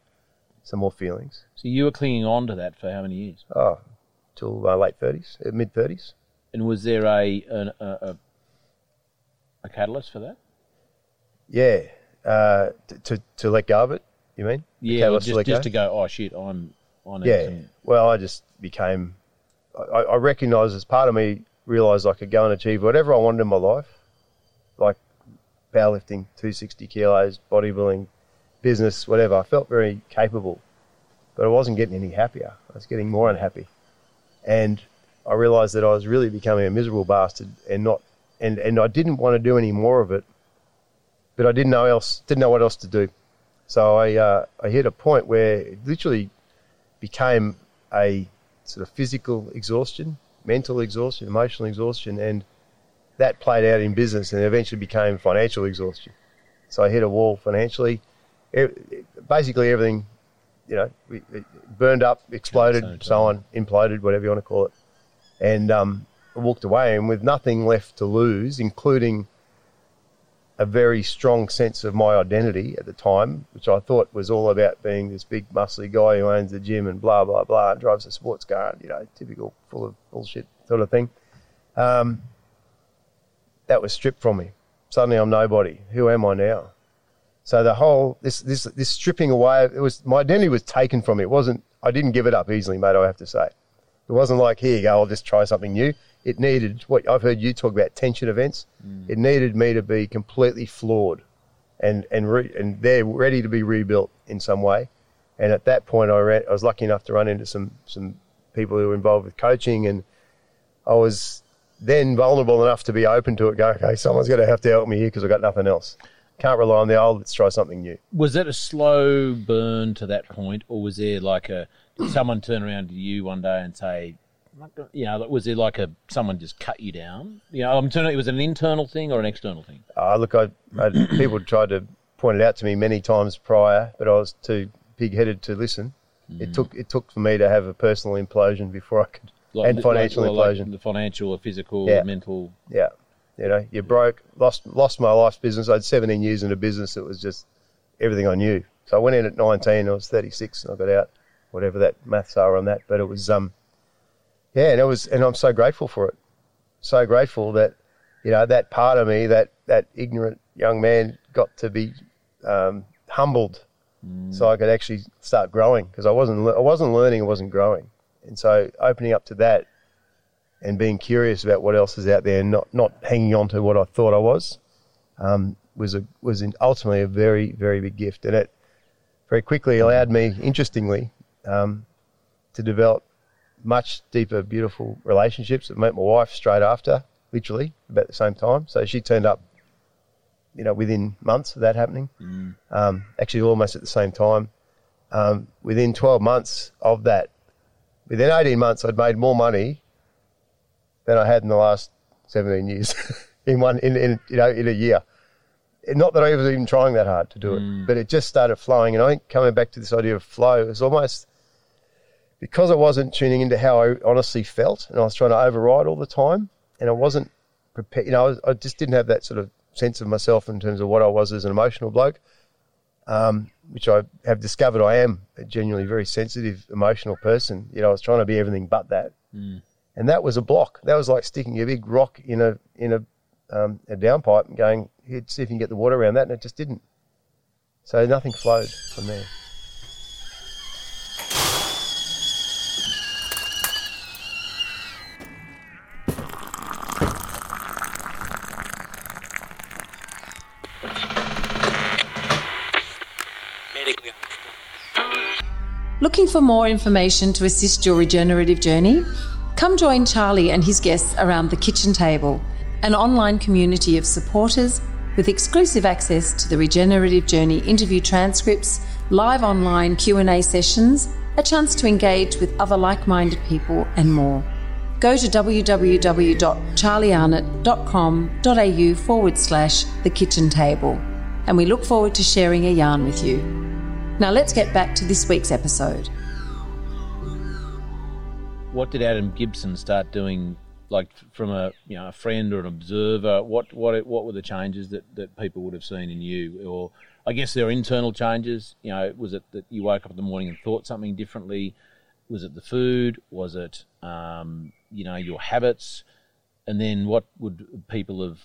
some more feelings. so you were clinging on to that for how many years? Oh, till my late thirties, uh, mid thirties. And was there a an, a, a a catalyst for that? Yeah, uh, to, to to let go of it. You mean? Yeah, Okay, or let's just let just to go. Oh shit, I'm on it. Yeah. Well, I just became. I, I recognised as part of me realised I could go and achieve whatever I wanted in my life, like powerlifting, two sixty kilos, bodybuilding, business, whatever. I felt very capable, but I wasn't getting any happier. I was getting more unhappy, and I realised that I was really becoming a miserable bastard, and not, and and I didn't want to do any more of it, but I didn't know else, didn't know what else to do. So I uh, I hit a point where it literally became a sort of physical exhaustion, mental exhaustion, emotional exhaustion, and that played out in business and eventually became financial exhaustion. So I hit a wall financially. Basically, everything, you know, burned up, exploded, so on, imploded, whatever you want to call it. And um, I walked away, and with nothing left to lose, including a very strong sense of my identity at the time, which I thought was all about being this big muscly guy who owns the gym and blah blah blah, and drives a sports car, you know, typical full of bullshit sort of thing. Um, that was stripped from me. Suddenly, I'm nobody. Who am I now? So the whole this this this stripping away, it was my identity was taken from me. It wasn't. I didn't give it up easily, mate. I have to say, it wasn't like here you go. I'll just try something new. It needed what I've heard you talk about tension events. Mm. It needed me to be completely flawed, and and re, and they're ready to be rebuilt in some way. And at that point, I, ran, I was lucky enough to run into some some people who were involved with coaching, and I was then vulnerable enough to be open to it. Go, okay, someone's going to have to help me here because I've got nothing else. Can't rely on the old. Let's try something new. Was that a slow burn to that point, or was there like a someone turn around to you one day and say, "I'm not gonna-" you know, was there like a someone just cut you down? You know, I'm turning. It was an internal thing or an external thing. Uh, look, I, I people tried to point it out to me many times prior, but I was too pig-headed to listen. It took it took for me to have a personal implosion before I could, and financial like, like implosion. the financial, or physical, Yeah. or mental. Yeah, you know, you broke, lost lost my life's business. I had 17 years in a business that was just everything I knew. So I went in at 19. I was 36, and I got out. Whatever that maths are on that, but it was um, yeah, and it was, and I'm so grateful for it. So grateful that you know that part of me, that that ignorant young man, got to be um, humbled, so I could actually start growing because I wasn't I wasn't learning, I wasn't growing, and so opening up to that and being curious about what else is out there and not, not hanging on to what I thought I was um, was a was ultimately a very very big gift, and it very quickly allowed me, interestingly, um, to develop much deeper, beautiful relationships. I met my wife straight after, literally about the same time. So she turned up, you know, within months of that happening. Um, actually, almost at the same time. Um, within 12 months of that, within 18 months, I'd made more money than I had in the last 17 years in one in, in you know in a year. Not that I was even trying that hard to do it, but it just started flowing. And I think coming back to this idea of flow, was almost because I wasn't tuning into how I honestly felt, and I was trying to override all the time, and I wasn't prepared. You know, I, was, I just didn't have that sort of sense of myself in terms of what I was as an emotional bloke, um, which I have discovered I am a genuinely very sensitive, emotional person. You know, I was trying to be everything but that, and that was a block. That was like sticking a big rock in a in a um, a downpipe and going, Here, see if you can get the water around that, and it just didn't. So nothing flowed from there. For more information to assist your regenerative journey? Come join Charlie and his guests around the kitchen table, an online community of supporters with exclusive access to the Regenerative Journey interview transcripts, live online Q&A sessions, a chance to engage with other like-minded people and more. Go to www.charliearnott.com.au forward slash the kitchen table and we look forward to sharing a yarn with you. Now let's get back to this week's episode. What did Adam Gibson start doing? Like from a you know a friend or an observer, what what what were the changes that, that people would have seen in you? Or I guess there are internal changes. You know, was it that you woke up in the morning and thought something differently? Was it the food? Was it um, you know your habits? And then what would people have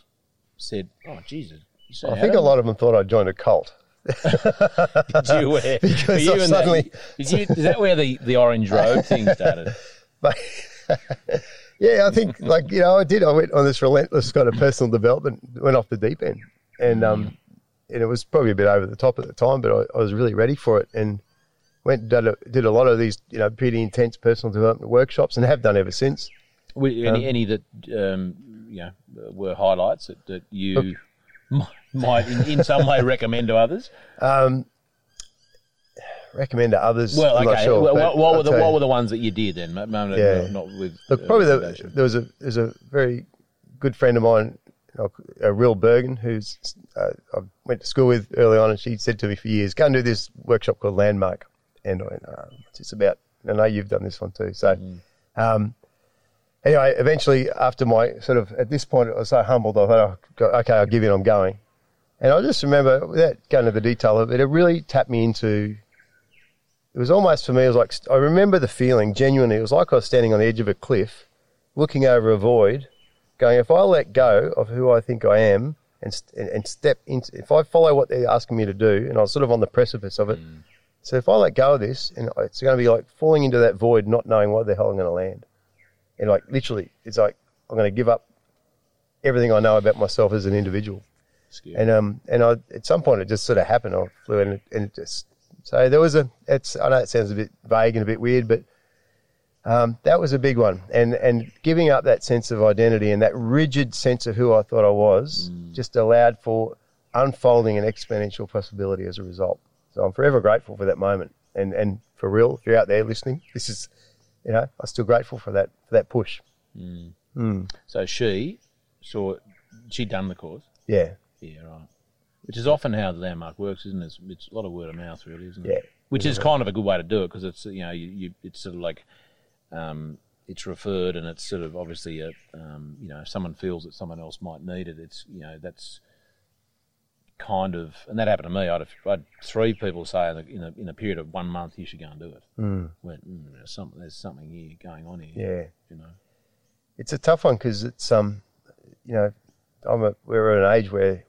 said? Oh Jesus, I think a lot of them thought I'd joined a cult. Did you wear? Because you suddenly- you, is that where the, the orange robe thing started? But yeah, I think like you know, I did. I went on this relentless kind of personal development, went off the deep end, and um, and it was probably a bit over the top at the time, but I, I was really ready for it, and went did a, did a lot of these you know pretty intense personal development workshops, and have done ever since. Were any, any that um, you know were highlights that, that you mi- might in, in some way recommend to others? Um, recommend to others. Well, okay. sure, well, what, what were the what were the ones that you did then? No, no, Yeah. not, not with Look, probably the, there was a there's a very good friend of mine, uh, Real Bergen, who's uh, I went to school with early on, and she said to me for years, "Go and do this workshop called Landmark." And I went, uh, "What's this about?" I know you've done this one too. So, um, anyway, eventually, after my sort of at this point, I was so humbled. I thought, oh, "Okay, I'll give in. I'm going." And I just remember, without going into the detail of it, it really tapped me into it was almost for me, it was like, I remember the feeling genuinely. It was like I was standing on the edge of a cliff, looking over a void, going, if I let go of who I think I am and, and, and step into, if I follow what they're asking me to do, and I was sort of on the precipice of it. So if I let go of this, and it's going to be like falling into that void, not knowing where the hell I'm going to land. And like literally, it's like I'm going to give up everything I know about myself as an individual. Scary. And um and I at some point it just sort of happened. I flew in and it just so there was a it's I know it sounds a bit vague and a bit weird, but um, that was a big one. And and giving up that sense of identity and that rigid sense of who I thought I was mm. just allowed for unfolding an exponential possibility as a result. So I'm forever grateful for that moment. And and for real, if you're out there listening, this is you know, I'm still grateful for that for that push. Mm. Hmm. so she saw she'd done the course. Yeah. Yeah, right. Which is often how the landmark works, isn't it? It's, it's a lot of word of mouth, really, isn't it? Yeah. Which is kind of a good way to do it because it's you know you, you it's sort of like um, it's referred and it's sort of obviously a um, you know if someone feels that someone else might need it, it's you know that's kind of and that happened to me. I had, I had three people say in a, in a in a period of one month you should go and do it. Mm. Went mm, there's something there's something here going on here. Yeah. you know. it's a tough one because it's um, you know, I'm a, we're at an age where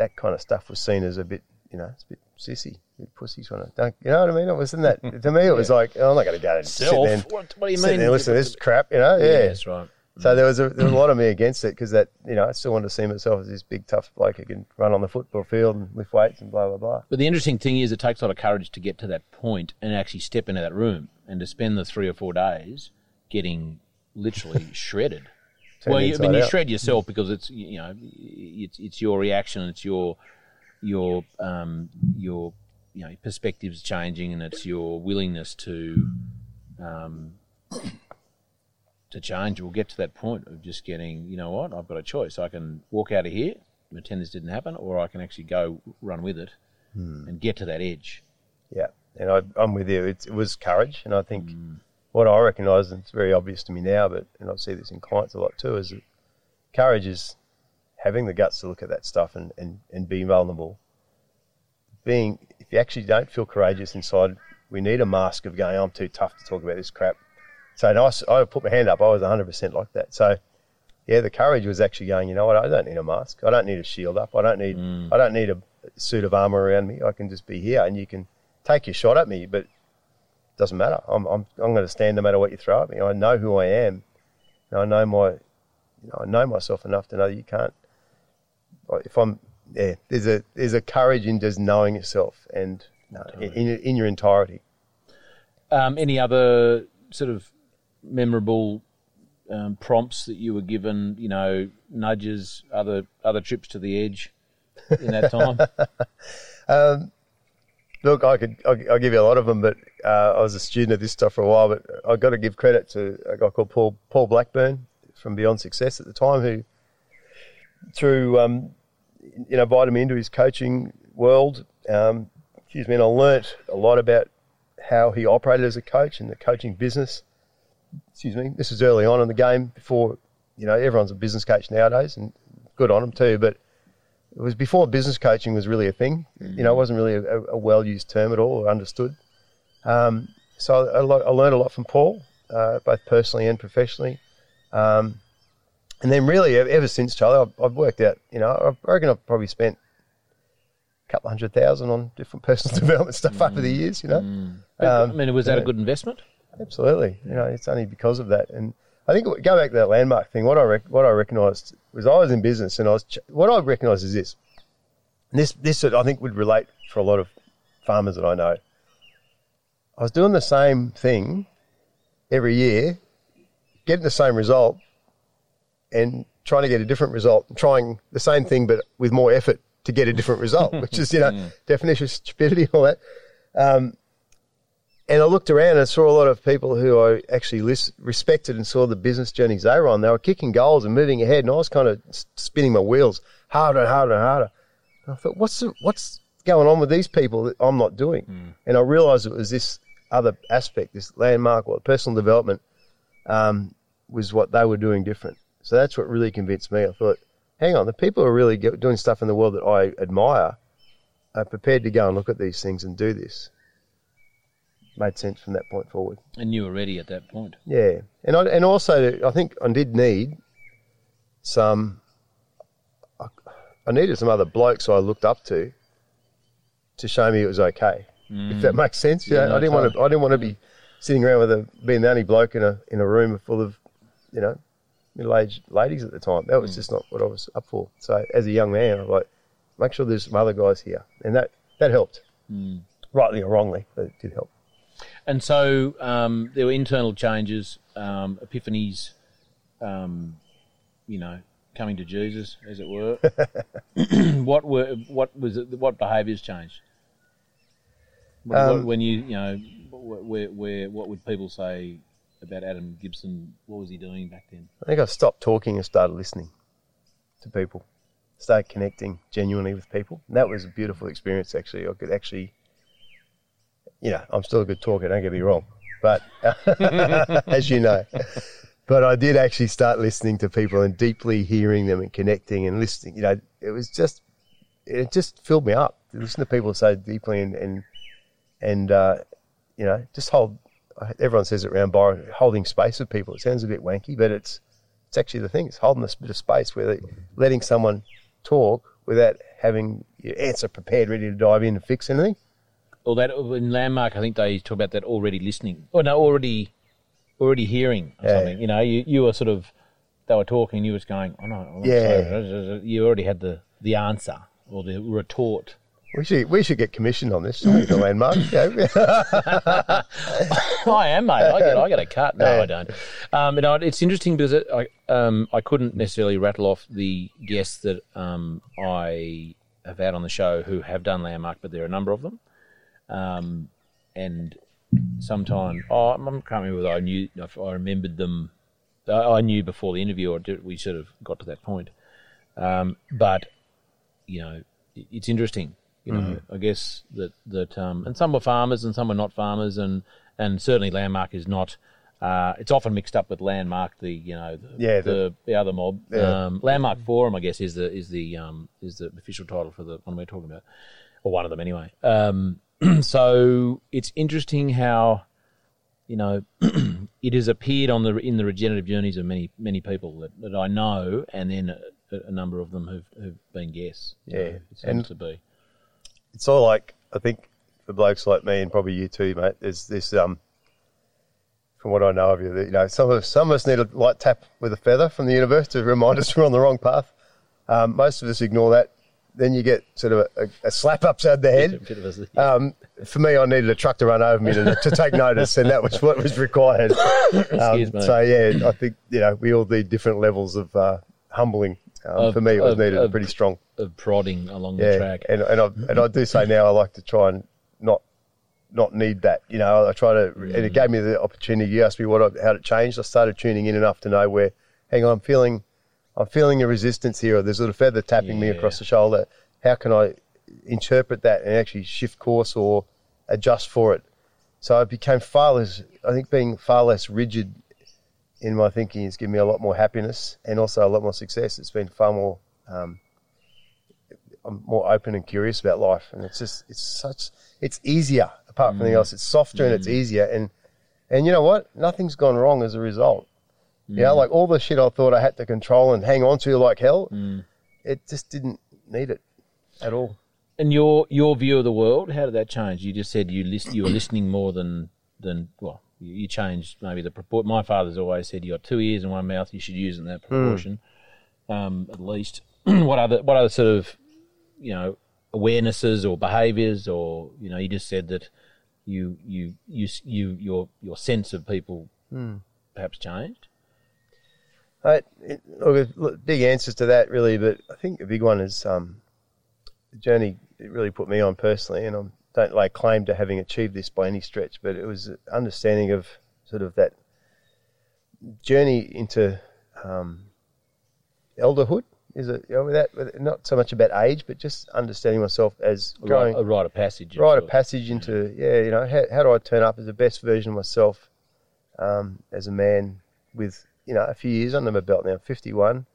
that kind of stuff was seen as a bit, you know, it's a bit sissy, a bit pussy trying to, don't, you know what I mean? It wasn't that to me. It was like oh, I'm not going to go and sit there and What, what do you sit mean? there listen to this crap, you know? Yeah. Yeah, that's right. So there was a there was a lot of me against it because that you know I still wanted to see myself as this big tough bloke who can run on the football field and lift weights and blah blah blah. But the interesting thing is, it takes a lot of courage to get to that point and actually step into that room and to spend the three or four days getting literally shredded. Well, you, I mean, you out. shred yourself because it's you know it's it's your reaction, it's your your um your you know perspectives changing, and it's your willingness to um to change. We'll get to that point of just getting you know what I've got a choice. I can walk out of here, pretend this didn't happen, or I can actually go run with it Hmm. and get to that edge. Yeah, and I, I'm with you. It's, it was courage, and I think Mm. What I recognise, and it's very obvious to me now, but and I see this in clients a lot too, is that courage is having the guts to look at that stuff and, and, and be vulnerable. Being, if you actually don't feel courageous inside, we need a mask of going, I'm too tough to talk about this crap. So I, I, put my hand up, I was 100% like that. So, yeah, the courage was actually going, you know what, I don't need a mask. I don't need a shield up. I don't need, mm. I don't need a suit of armour around me. I can just be here and you can take your shot at me, but doesn't matter. I'm, I'm, I'm going to stand no matter what you throw at me. I know who I am. And I know my, you know, I know myself enough to know that you can't. If I'm, yeah, there's a there's a courage in just knowing yourself and no, in, in in your entirety. Um, any other sort of memorable um, prompts that you were given? You know, nudges, other other trips to the edge in that time. Look, I could I'll, give you a lot of them, but uh, I was a student of this stuff for a while. But I've got to give credit to a guy called Paul Paul Blackburn from Beyond Success at the time, who through um, you know invited me into his coaching world. Um, excuse me, and I learnt a lot about how he operated as a coach and the coaching business. Excuse me, this is early on in the game before you know everyone's a business coach nowadays, and good on them too. But it was before business coaching was really a thing. You know, it wasn't really a, a well used term at all or understood. Um, so I, lo- I learned a lot from Paul, uh, both personally and professionally. Um, and then really ever, since Charlie, I've, I've worked out. You know, I reckon I've probably spent a couple of hundred thousand on different personal development stuff over the years. You know, I mean, was that a good investment? Absolutely. You know, it's only because of that. And I think go back to that landmark thing. What I rec- what I recognised was I was in business, and I was ch- what I recognised is this. And this this I think would relate for a lot of farmers that I know. I was doing the same thing every year, getting the same result, and trying to get a different result, and trying the same thing but with more effort to get a different result, which is you know definition of stupidity and all that. Um, and I looked around and saw a lot of people who I actually lis- respected and saw the business journeys they were on. They were kicking goals and moving ahead, and I was kind of spinning my wheels harder and harder and harder. And I thought, what's the, what's going on with these people that I'm not doing? And I realised it was this other aspect, this landmark or personal development, um, was what they were doing different. So that's what really convinced me. I thought, hang on, the people who are really doing stuff in the world that I admire are prepared to go and look at these things and do this. Made sense from that point forward. And you were ready at that point. Yeah, and I, and also I think I did need some. I, I needed some other blokes I looked up to to show me it was okay. If that mm. makes sense, yeah. no, I didn't want to. I didn't want to be sitting around with a being the only bloke in a in a room full of, you know, middle aged ladies at the time. That was mm. just not what I was up for. So as a young man, I was like, make sure there's some other guys here, and that that helped. Mm. Rightly or wrongly, but it did help. And so um, there were internal changes, um, epiphanies, um, you know, coming to Jesus, as it were. what were what was it, what behaviours changed? What, what- Um, when you you know wh- where where what would people say about Adam Gibson? What was he doing back then? I think I stopped talking and started listening to people, started connecting genuinely with people. And that was a beautiful experience, actually. I could actually, you know, I'm still a good talker, don't get me wrong, but as you know, but I did actually start listening to people and deeply hearing them and connecting and listening. You know, it was just, it just filled me up to listen to people so deeply and, and, and uh, you know, just hold, everyone says it around Byron, holding space with people. It sounds a bit wanky, but it's, it's actually the thing. It's holding this bit of space where they, letting someone talk without having your answer prepared, ready to dive in and fix anything. Or that in Landmark, I think they talk about that already listening, or no, already already hearing or Yeah. something. You know, you you were sort of they were talking, you was going, oh no, I'm Yeah. sorry." you already had the the answer or the retort. We should we should get commissioned on this. the landmark. I am, mate. I get, I get a cut. No, I don't. Um, you know, it's interesting because it, I, um, I couldn't necessarily rattle off the guests that um, I have had on the show who have done Landmark, but there are a number of them. Um, and sometime, oh, I can't remember whether I knew, if I remembered them. I knew before the interview, or did, we sort of got to that point. Um, but you know, it- it's interesting. You know, I guess that that um, and some were farmers and some were not farmers, and and certainly landmark is not. Uh, it's often mixed up with landmark, the you know the Yeah, the, the- the, other mob. Yeah. Um, landmark forum, I guess, is the is the um, is the official title for the one we're talking about, or one of them anyway. Um, so it's interesting how you know, it has appeared on the in the regenerative journeys of many many people that, that I know, and then a, a number of them have, have been guests. Yeah, know, it seems and- to be. it's all like I think for blokes like me and probably you too, mate. There's this um, from what I know of you, that, you know, some of some of us need a light tap with a feather from the universe to remind us we're on the wrong path. Um, most of us ignore that then you get sort of a, a slap upside the head. Bit of a- Um, for me, I needed a truck to run over me to, to take notice, and that was what was required. Um, Excuse me. so yeah, I think you know we all need different levels of uh, humbling. Um, Of- for me, it was of- needed of- pretty strong. of prodding along Yeah, the track. and and I and I do say now I like to try and not not need that. You know, I try to, and it gave me the opportunity. You asked me what I, how it changed. I started tuning in enough to know where. Hang on, I'm feeling, I'm feeling a resistance here, or there's a little feather tapping me across the shoulder. How can I interpret that and actually shift course or adjust for it? So I became far less. I think being far less rigid in my thinking has given me a lot more happiness and also a lot more success. It's been far more. Um, I'm more open and curious about life, and it's just it's such it's easier. Apart from anything else, it's softer and it's easier, and and you know what? Nothing's gone wrong as a result. You know, mm. like all the shit I thought I had to control and hang on to like hell, mm. it just didn't need it at all. And your your view of the world, how did that change? You just said you list, you were listening more than than well, you, you changed maybe the proportion. My father's always said you got two ears and one mouth. You should use in that mm. proportion, um, at least. what other what other sort of you know awarenesses or behaviours or you know you just said that you you you you your your sense of people hmm. perhaps changed. It, look, big answers to that really, but I think a big one is um, the journey it really put me on personally, and I don't lay claim to having achieved this by any stretch, but it was understanding of sort of that journey into um, elderhood. Is it you know, without, with- not so much about age, but just understanding myself as A growing rite, a rite of passage. rite a sorts. passage into yeah, you know, how, how do I turn up as the best version of myself um, as a man with you know a few years under my belt now, fifty one,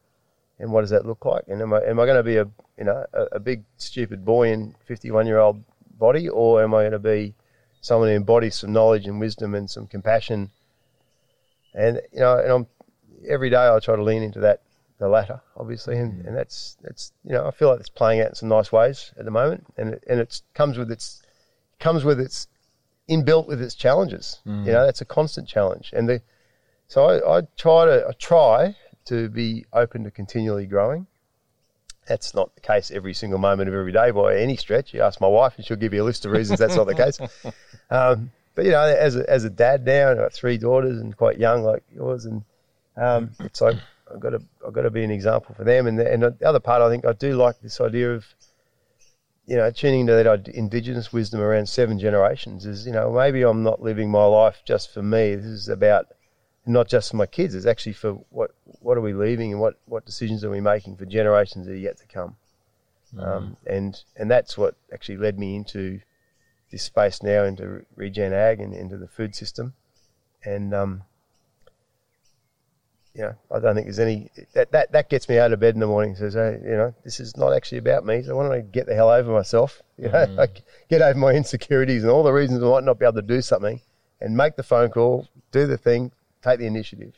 and what does that look like? And am I am I going to be a you know a, a big stupid boy in fifty one year old body, or am I going to be someone who embodies some knowledge and wisdom and some compassion? And you know, and I'm every day I try to lean into that the latter, obviously, and, mm. and that's that's you know I feel like it's playing out in some nice ways at the moment, and it, and it comes with its comes with its inbuilt with its challenges. Mm. You know, that's a constant challenge, and the so I, I try to I try to be open to continually growing. That's not the case every single moment of every day by any stretch. You ask my wife, and she'll give you a list of reasons that's not the case. Um, but you know, as a, as a dad now, I've got three daughters and quite young like yours, and um, it's like I've got to I've got to be an example for them. And the, and the other part, I think I do like this idea of you know tuning into that indigenous wisdom around seven generations. Is you know maybe I'm not living my life just for me. This is about not just for my kids. It's actually for what what are we leaving and what what decisions are we making for generations that are yet to come. Um, and and that's what actually led me into this space now into regen ag and into the food system. And um, you know, I don't think there's any that, that that gets me out of bed in the morning. and Says, hey, you know, this is not actually about me. So why don't I get the hell over myself? You know, like get over my insecurities and all the reasons I might not be able to do something, and make the phone call, do the thing, take the initiative.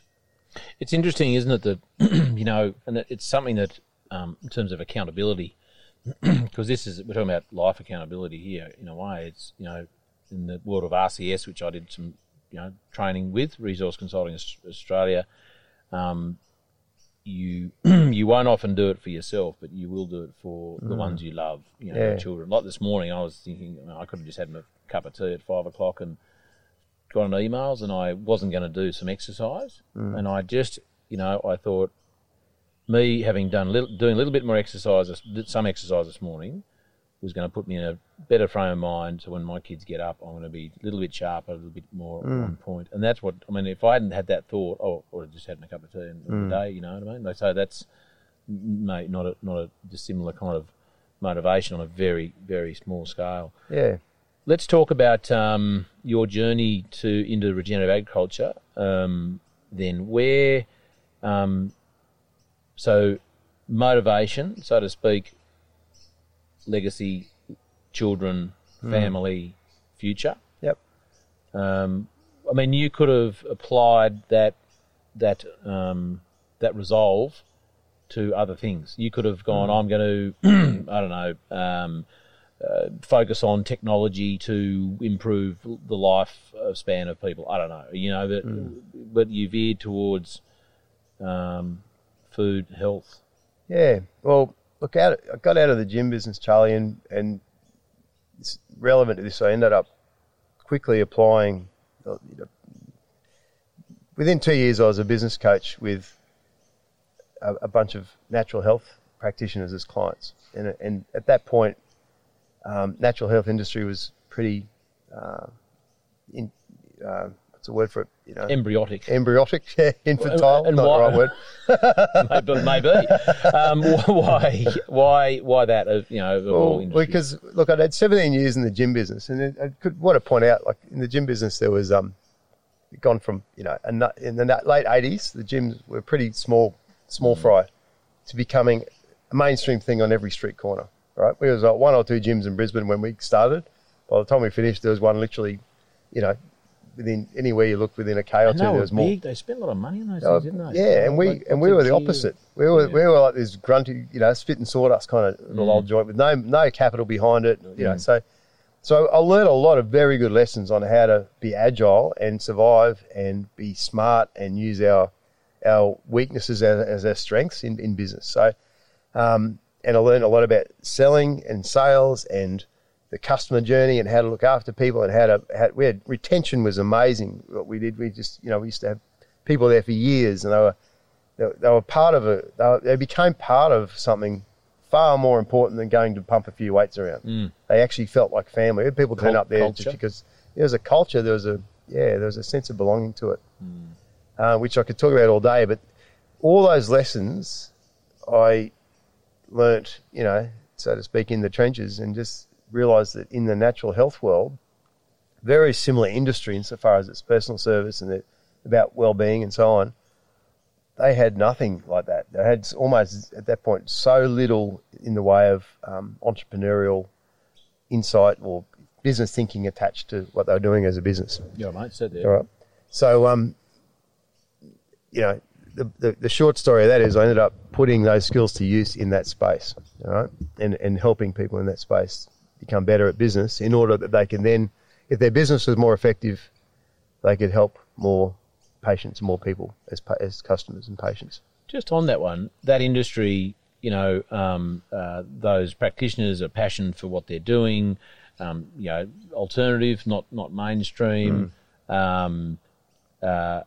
It's interesting, isn't it, that you know, and it's something that, um, in terms of accountability, because this is we're talking about life accountability here. In a way, it's you know, in the world of RCS, which I did some you know training with Resource Consulting Australia. Um, you you won't often do it for yourself, but you will do it for the ones you love, you know, Yeah. your children. Like this morning, I was thinking you know, I could have just had a cup of tea at five o'clock and got on emails, and I wasn't going to do some exercise, mm. and I just you know I thought me having done little, doing a little bit more exercise, some exercise this morning, was going to put me in a better frame of mind. So when my kids get up, I'm going to be a little bit sharper, a little bit more mm. on point. And that's what I mean. If I hadn't had that thought, oh, or just had my cup of tea in the mm. day, you know what I mean? So that's mate, not a not a dissimilar kind of motivation on a very very small scale. Yeah. Let's talk about um, your journey to into regenerative agriculture. Um, then, where, um, so motivation, so to speak, legacy, children, family, future. Yep. Um, I mean, you could have applied that that um, that resolve to other things. You could have gone, I'm going to, I don't know, um, uh, focus on technology to improve the life span of people. I don't know, you know, but but you veered towards um, food, health. Yeah. Well, look out. I got out of the gym business, Charlie, and and it's relevant to this. I ended up quickly applying. uh, You know, within two years, I was a business coach with a, a bunch of natural health practitioners as clients, and and at that point, um, natural health industry was pretty. Uh, in, uh, what's the word for it? You know, Embryotic. embryotic, yeah, infantile, and not why- the right word. maybe. maybe. Um, why? Why? Why that? uh, You know, Well, because look, I'd had 17 years in the gym business, and it, I could want to point out, like in the gym business, there was um, gone from you know in the late 80s, the gyms were pretty small, small Mm. fry, to becoming a mainstream thing on every street corner. Right, there was like one or two gyms in Brisbane when we started. By the time we finished, there was one literally, you know, within anywhere you looked within a k or two, there was more. big. They spent a lot of money on those Oh, things, didn't they? Yeah, and we Like, and we were the opposite. We were Yeah. we were like this grunty, you know, spit and sawdust kind of little Mm. old joint with no no capital behind it. You know, so so I learned a lot of very good lessons on how to be agile and survive and be smart and use our our weaknesses as, as our strengths in, in business. So, um, and I learned a lot about selling and sales and the customer journey and how to look after people and how to how, we had retention was amazing. What we did, we just you know we used to have people there for years and they were they, were- they were part of a they, were, they became part of something far more important than going to pump a few weights around. They actually felt like family. We had people turn Cul- up there culture. just because there was a culture, there was a yeah, there was a sense of belonging to it, uh, which I could talk about all day. But all those lessons I learnt, you know, so to speak, in the trenches, and just realised that in the natural health world, very similar industry insofar as its personal service and about well-being and so on. They had nothing like that. They had almost at that point so little in the way of um, entrepreneurial insight or business thinking attached to what they were doing as a business. Yeah, mate. Said there. All right. So, um, you know, the, the, the short story of that is I ended up putting those skills to use in that space, all right, and, and helping people in that space become better at business in order that they can then, if their business was more effective, they could help more patients, more people as, as customers and patients. Just on that one, that industry, you know, um, uh, those practitioners are passionate for what they're doing. Um, you know, alternative, not not mainstream. Um, uh,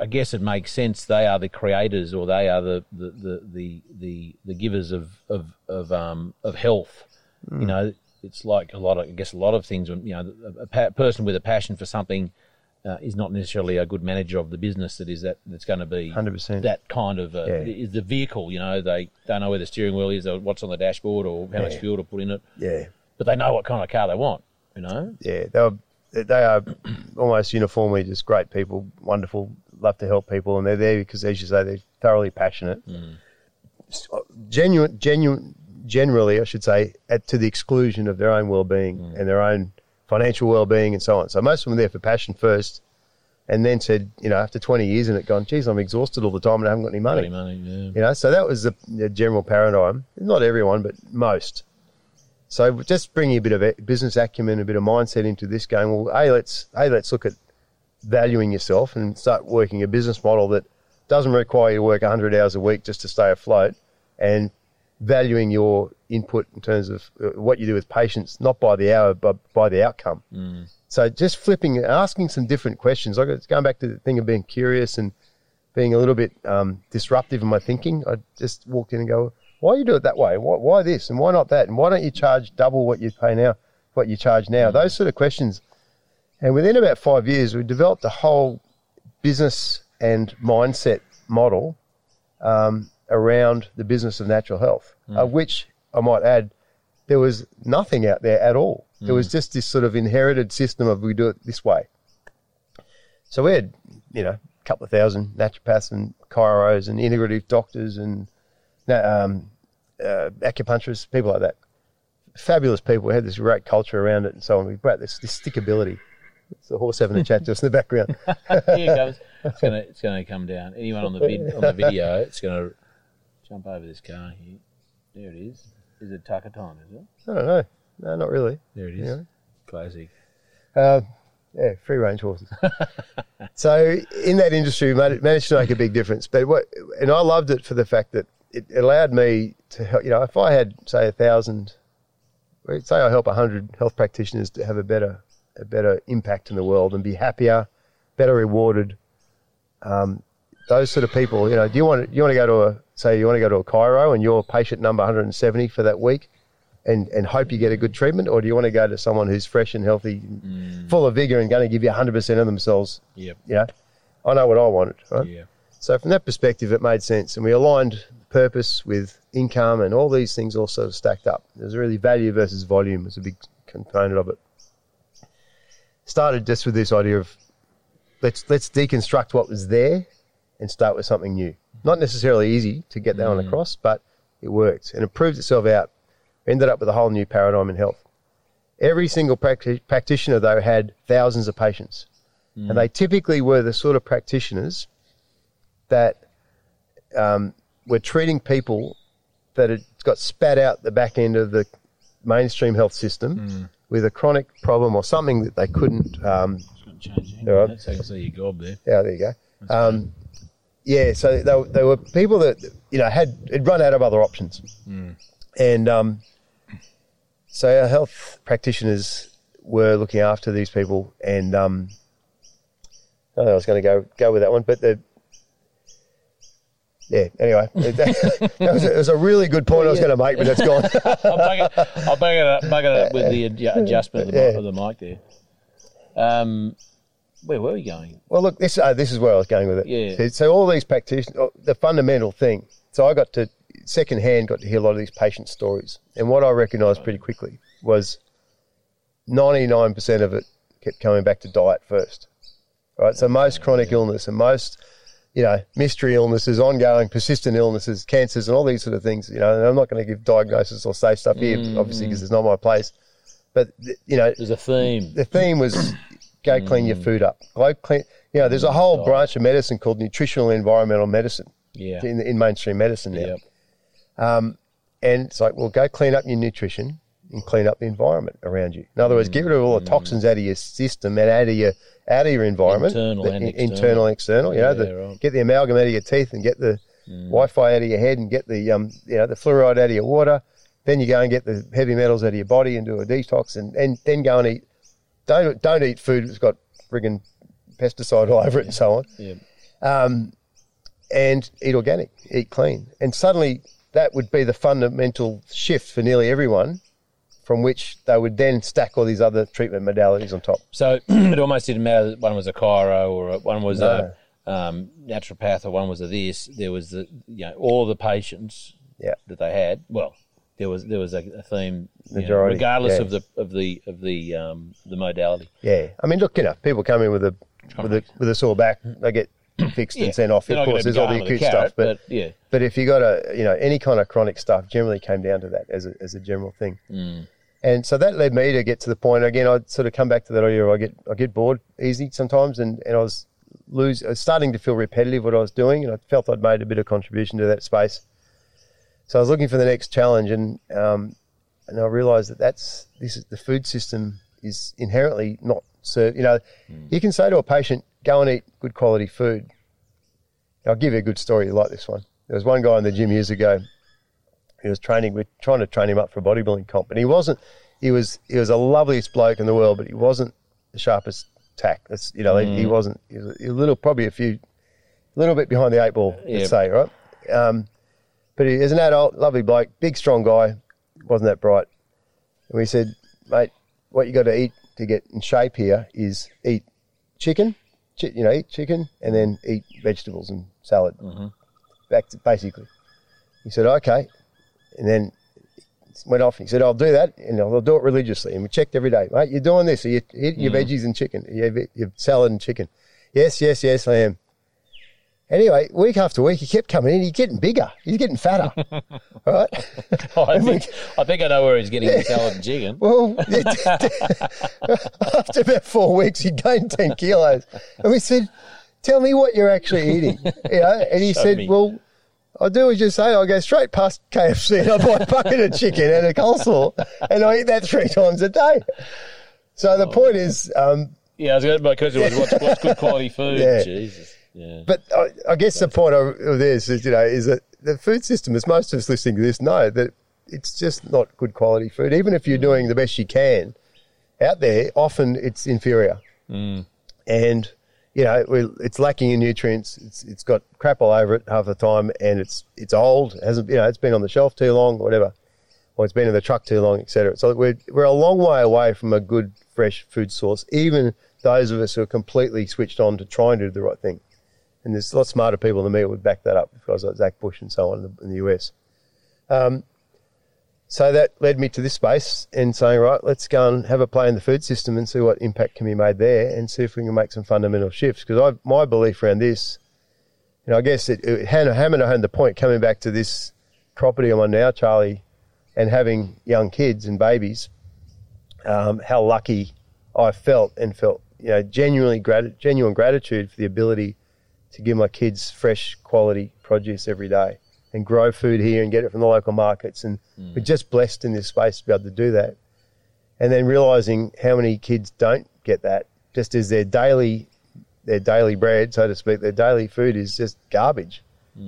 I guess it makes sense. They are the creators, or they are the the the the, the, the givers of of of um, of health. You know, it's like a lot of I guess a lot of things. when, You know, a, a pa- person with a passion for something uh, is not necessarily a good manager of the business that is that that's going to be 100%. that kind of uh, Yeah. is the vehicle. You know, they don't know where the steering wheel is or what's on the dashboard or how much fuel to put in it, Yeah. but they know what kind of car they want. You know, yeah, they are, they are almost uniformly just great people, wonderful, love to help people, and they're there because, as you say, they're thoroughly passionate. Mm. Uh, genuine, genuine, generally, I should say, at, to the exclusion of their own well-being mm. and their own financial well-being and so on. So most of them are there for passion first, and then said, you know, after 20 years in it, gone, geez, I'm exhausted all the time and I haven't got any money. Any money, yeah. You know, so that was the, the general paradigm. Not everyone, but most. So just bringing a bit of business acumen, a bit of mindset into this, game. well, hey, let's hey, let's look at valuing yourself and start working a business model that doesn't require you to work 100 hours a week just to stay afloat, and valuing your input in terms of uh, what you do with patients, not by the hour, but by the outcome. So just flipping, asking some different questions. Like it's going back to the thing of being curious and being a little bit um, disruptive in my thinking. I just walked in and go, why you do it that way? Why, why this and why not that? And why don't you charge double what you pay now, what you charge now? Those sort of questions. And within about five years, we developed a whole business and mindset model um, around the business of natural health, of which I might add, there was nothing out there at all. There was just this sort of inherited system of we do it this way. So we had, you know, a couple of thousand naturopaths and chiros and integrative doctors and um, uh, acupuncturists, people like that. Fabulous people. We had this great culture around it and so on. We brought this, this stickability. It's the horse having a chat to us in the background. Here it goes. It's gonna it's gonna come down. Anyone on the vid on the video, it's gonna jump over this car here. There it is. Is it Takaton, is it? I don't know. No, not really. There it is. Yeah. Classic. Uh, yeah, free range horses. so in that industry, we made, managed to make a big difference. But what, and I loved it for the fact that it allowed me to help. You know, if I had say a thousand, say I help a hundred health practitioners to have a better a better impact in the world and be happier, better rewarded. Um, those sort of people, you know, do you want to, you want to go to a say you want to go to a chiro and you're patient number 170 for that week, and and hope you get a good treatment, or do you want to go to someone who's fresh and healthy, full of vigor, and going to give you 100 percent of themselves? Yeah, You know, I know what I wanted, right? Yeah. So from that perspective, it made sense, and we aligned purpose with income, and all these things all sort of stacked up. There's really value versus volume was a big component of it. Started just with this idea of let's let's deconstruct what was there and start with something new. Not necessarily easy to get that one mm. across, but it worked and it proved itself out. Ended up with a whole new paradigm in health. Every single practi- practitioner, though, had thousands of patients. And mm. they typically were the sort of practitioners that um, were treating people that had got spat out the back end of the mainstream health system mm. With a chronic problem or something that they couldn't. Um, right. That's how I can see your gob there. yeah, there you go. Um, yeah, so they, were- they were people that you know had had run out of other options, and um, so our health practitioners were looking after these people, and um, I I was going to go go with that one, but the yeah. Anyway, that, that was a, it was a really good point I was going to make, but it's gone. I'll bug it, I'll bug it up, bug it up with the adju- adjustment of the, mic, of the mic there. Um, where were we going? Well, look, this uh, this is where I was going with it. Yeah. So, so all these practitioners, oh, the fundamental thing. So I got to second hand got to hear a lot of these patient stories, and what I recognised pretty quickly was ninety nine percent of it kept coming back to diet first. Right. So most chronic illness and most you know mystery illnesses, ongoing persistent illnesses, cancers, and all these sort of things. You know, and I'm not going to give diagnosis or say stuff here, mm. obviously, because it's not my place. But you know, There's a theme. the theme was go clean your mm. food up. Go clean. You know, there's a whole oh. branch of medicine called nutritional environmental medicine Yeah. in, in mainstream medicine now. Yep. Um, and it's like, well, go clean up your nutrition and clean up the environment around you. In other words, get rid of all the toxins out of your system and out of your out of your environment, Internal the and external. internal, external. You know, the, right. get the amalgam out of your teeth and get the Wi-Fi out of your head and get the um, you know, the fluoride out of your water. Then you go and get the heavy metals out of your body and do a detox, and, and then go and eat. Don't don't eat food that's got friggin' pesticide all over it and so on Yeah. Um, and eat organic, eat clean. And suddenly that would be the fundamental shift for nearly everyone from which they would then stack all these other treatment modalities on top. So it almost didn't matter that one was a chiro or a- one was a um, naturopath or one was a this. There was the you know all the patients Yeah. that they had. Well, there was there was a, a theme, know, regardless yeah. of the of the of the um, the modality. Yeah. I mean, look, you know, people come in with a with a with a sore back, they get fixed and sent off. They're Of course, there's all the going with a acute carrot, stuff, but yeah, But if you got a, you know, any kind of chronic stuff generally came down to that as a, as a general thing. And so that led me to get to the point again. I'd sort of come back to that idea. I get I get bored easy sometimes, and, and I was lose I was starting to feel repetitive what I was doing, and I felt I'd made a bit of contribution to that space. So I was looking for the next challenge, and um, and I realised that that's this is the food system is inherently not served. You know, you can say to a patient, "Go and eat good quality food." I'll give you a good story you like this one. There was one guy in the gym years ago. He was training. We're trying to train him up for a bodybuilding comp, and he wasn't. He was. He was the loveliest bloke in the world, but he wasn't the sharpest tack. That's you know. He wasn't. He was a little, probably a few, a little bit behind the eight ball. Yeah. Let's say right. Um, but he, as an adult, lovely bloke, big strong guy, wasn't that bright. And we said, mate, what you got to eat to get in shape here is eat chicken, chi- you know, eat chicken, and then eat vegetables and salad. Back to basically. He said, okay, and then went off. He said, I'll do that, and I'll do it religiously. And we checked every day, mate. You're doing this. Are you eating your mm. veggies and chicken? Your, your salad and chicken. Yes, yes, yes, I am. Anyway, week after week, he kept coming in. He's getting bigger. He's getting fatter. All right. Oh, I think I think I know where he's getting his salad and chicken. Well, after about four weeks, he gained 10 kilos. And we said, Tell me what you're actually eating. You know? And he Show said, me. Well, I do as you say. I go straight past KFC and I buy a bucket of chicken and a coleslaw, and I eat that three times a day. So the point is, um, Yeah, I was going, to, my question was what's, what's good quality food? Yeah. Jesus. Yeah. but I, I guess the point of, of this is, you know, is that the food system, as most of us listening to this know, that it's just not good quality food. Even if you're doing the best you can out there, often it's inferior. And, you know, it's lacking in nutrients. It's, it's got crap all over it half the time and it's, it's old. Hasn't, you know, it's been on the shelf too long, whatever. Or it's been in the truck too long, etc. So we're, we're a long way away from a good, fresh food source, even those of us who are completely switched on to trying to do the right thing. And there's a lot smarter people than me who would back that up, guys like Zach Bush and so on in the, in the US. Um, so that led me to this space and saying, right, let's go and have a play in the food system and see what impact can be made there and see if we can make some fundamental shifts. Because my belief around this, you know, I guess it, it hammered home the point coming back to this property I'm on now, Charlie, and having young kids and babies, um, how lucky I felt and felt, you know, genuinely grat- genuine gratitude for the ability to give my kids fresh quality produce every day and grow food here and get it from the local markets. And we're just blessed in this space to be able to do that. And then realizing how many kids don't get that, just as their daily, their daily bread, so to speak, their daily food is just garbage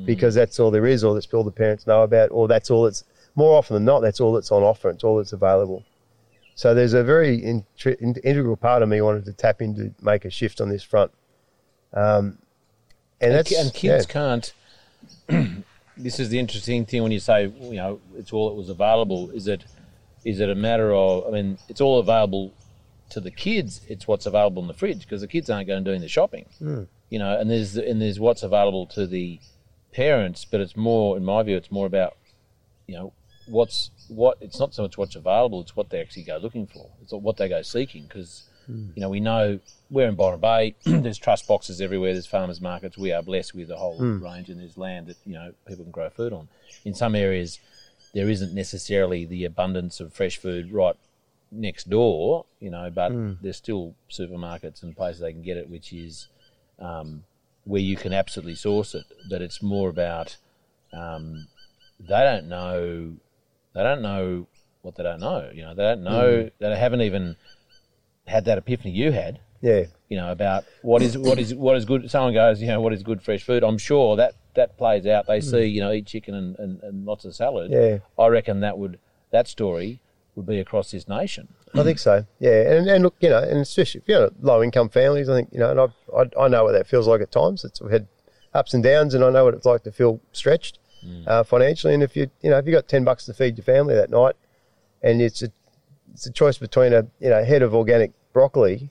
because that's all there is, or that's all the parents know about, or that's all that's more often than not, that's all that's on offer. It's all that's available. So there's a very intri- integral part of me wanted to tap into make a shift on this front. Um, and, and, that's and kids yeah. can't. this is the interesting thing when you say you know it's all that was available. Is it is it a matter of? I mean, it's all available to the kids. It's what's available in the fridge because the kids aren't going to doing the shopping. Hmm. You know, and there's and there's what's available to the parents, but it's more, in my view, it's more about you know what's what. It's not so much what's available; it's what they actually go looking for. It's what they go seeking because. You know, we know we're in Byron Bay. there's trust boxes everywhere. There's farmers markets. We are blessed with a whole range, and there's land that you know people can grow food on. In some areas, there isn't necessarily the abundance of fresh food right next door. You know, but there's still supermarkets and places they can get it, which is um, where you can absolutely source it. But it's more about um, they don't know. They don't know what they don't know. You know, they don't know. They haven't even had that epiphany you had yeah. you know, about what is what is what is good. Someone goes, you know, what is good fresh food? I'm sure that that plays out. They see, you know, eat chicken and, and, and lots of salad. Yeah. I reckon that would that story would be across this nation. I think so. Yeah, and, and look, you know, and especially if you're low income families, I think you know, and I, I I know what that feels like at times. It's we've had ups and downs, and I know what it's like to feel stretched uh, financially. And if you you know if you got ten bucks to feed your family that night, and it's a it's a choice between a you know head of organic broccoli,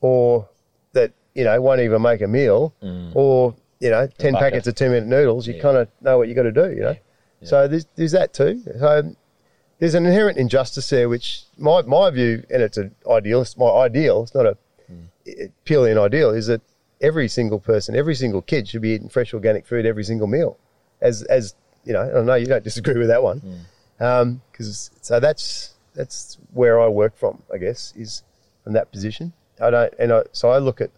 or that you know won't even make a meal, mm. or you know ten packets of two minute noodles, you Yeah. kind of know what you got to do. You know, so there's there's that too. So there's an inherent injustice there, which my my view, and it's an ideal. It's my ideal. It's not a mm. it- purely an ideal. Is that every single person, every single kid should be eating fresh organic food every single meal, as as you know. I know you don't disagree with that one, mm. um, because so that's that's where I work from. I guess is from that position. I don't, and I, so I look at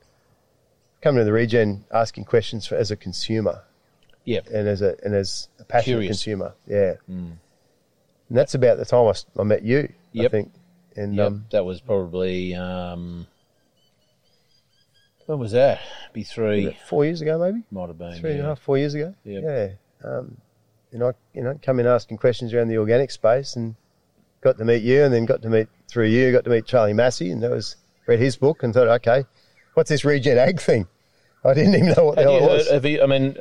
coming to the regen, asking questions for, as a consumer Yeah. and as a and as a passionate Curious. consumer. Yeah, and that's about the time I, I met you. I Yep. think, and Yep. um, that was probably um, when was that? Be three. four years ago, maybe Might have been. three and a half, four years ago. Yep. Yeah, um, and I, you know, come in asking questions around the organic space, and got to meet you, and then got to meet through you, got to meet Charlie Massy, and that was read his book, and thought, okay, what's this regen ag thing? I didn't even know what the Have hell it heard, was. have you, I mean,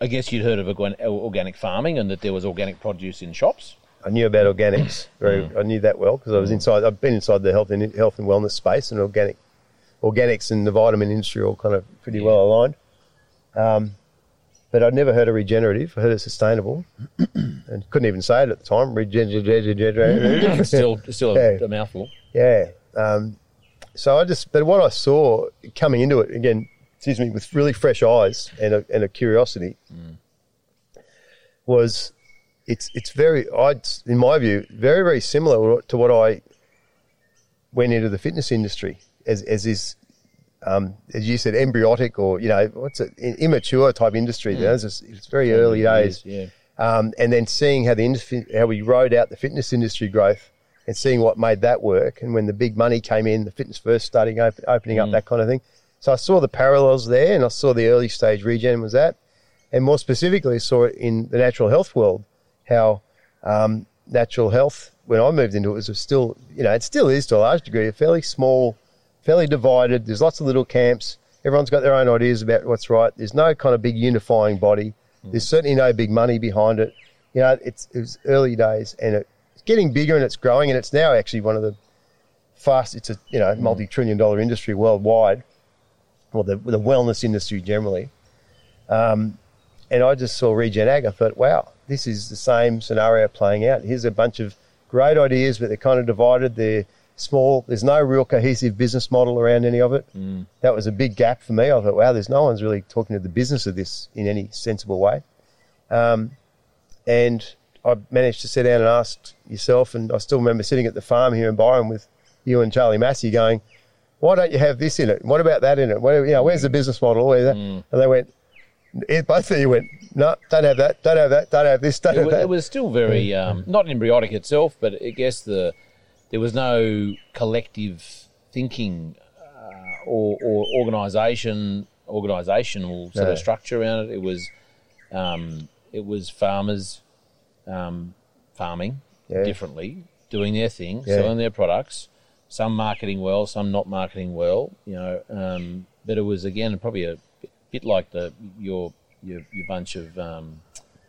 I guess you'd heard of organic farming and that there was organic produce in shops. I knew about organics. Very, Mm. I knew that well because I was inside. I've been inside the health and health and wellness space, and organic, organics and the vitamin industry are all kind of pretty Yeah. well aligned. Um, but I'd never heard of regenerative. I heard of sustainable, and couldn't even say it at the time. Regenerative. Still, still Yeah. a, a mouthful. Yeah. Um, so I just, but what I saw coming into it again, excuse me, with really fresh eyes and a, and a curiosity, was it's it's very, I in my view, very very similar to what I went into the fitness industry as as is. Um, as you said, embryotic or you know what's it, immature type industry. You know, it's, just- it's very early days Yeah. um, and then seeing how the industry, how we rode out the fitness industry growth, and seeing what made that work, and when the big money came in, the fitness first starting op- opening up that kind of thing. So I saw the parallels there, and I saw the early stage regen was that, and more specifically, saw it in the natural health world. How um, natural health, when I moved into it, was still, you know, it still is to a large degree, a fairly small, fairly divided. There's lots of little camps. Everyone's got their own ideas about what's right. There's no kind of big unifying body. There's certainly no big money behind it. You know, it's it was early days, and it's getting bigger and it's growing, and it's now actually one of the fast. It's a you know multi-trillion dollar industry worldwide, or the the wellness industry generally. Um, and I just saw Regen Ag. I thought, wow, this is the same scenario playing out. Here's a bunch of great ideas, but they're kind of divided. They're small. There's no real cohesive business model around any of it. Mm. That was a big gap for me. I thought, wow, there's no one's really talking to the business of this in any sensible way. Um, and I managed to sit down and ask yourself, and I still remember sitting at the farm here in Byron with you and Charlie Massy going, why don't you have this in it? What about that in it? Where, you know, where's the business model? Mm. And they went, both of you went, no, don't have that, don't have that, don't have this, don't it have was, that. It was still very, um, not embryonic itself, but I guess the there was no collective thinking uh, or, or organisation, organisational sort No. of structure around it. It was, um, it was farmers um, farming Yeah. differently, doing their thing, Yeah. selling their products. Some marketing well, some not marketing well. You know, um, but it was again probably a bit like the your your, your bunch of um,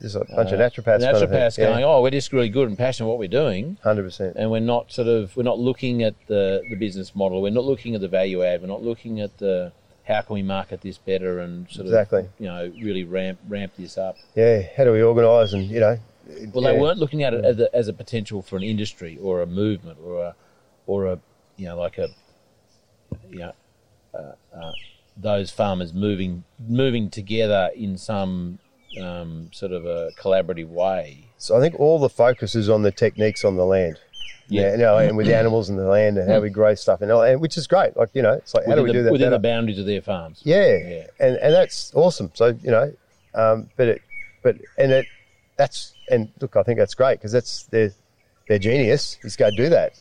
There's a bunch of uh, naturopaths. kind of naturopaths Yeah, going, oh, we're just really good and passionate what we're doing, 100%. and we're not sort of we're not looking at the the business model, we're not looking at the value add, we're not looking at the how can we market this better and sort Exactly. of you know really ramp ramp this up. Yeah, how do we organise and, you know. Well, yeah. they weren't looking at it as a, as a potential for an industry or a movement or a or a you know like a you know uh, uh, those farmers moving moving together in some um, sort of a collaborative way. So I think all the focus is on the techniques on the land. Yeah. You know, and with the animals and the land and how we grow stuff and, all, and which is great. Like you know, it's like how do we within do that within better? the boundaries of their farms? yeah. Yeah. and and that's awesome. So you know, um, but it, but and it, that's and look, I think that's great because that's their their genius is go do that.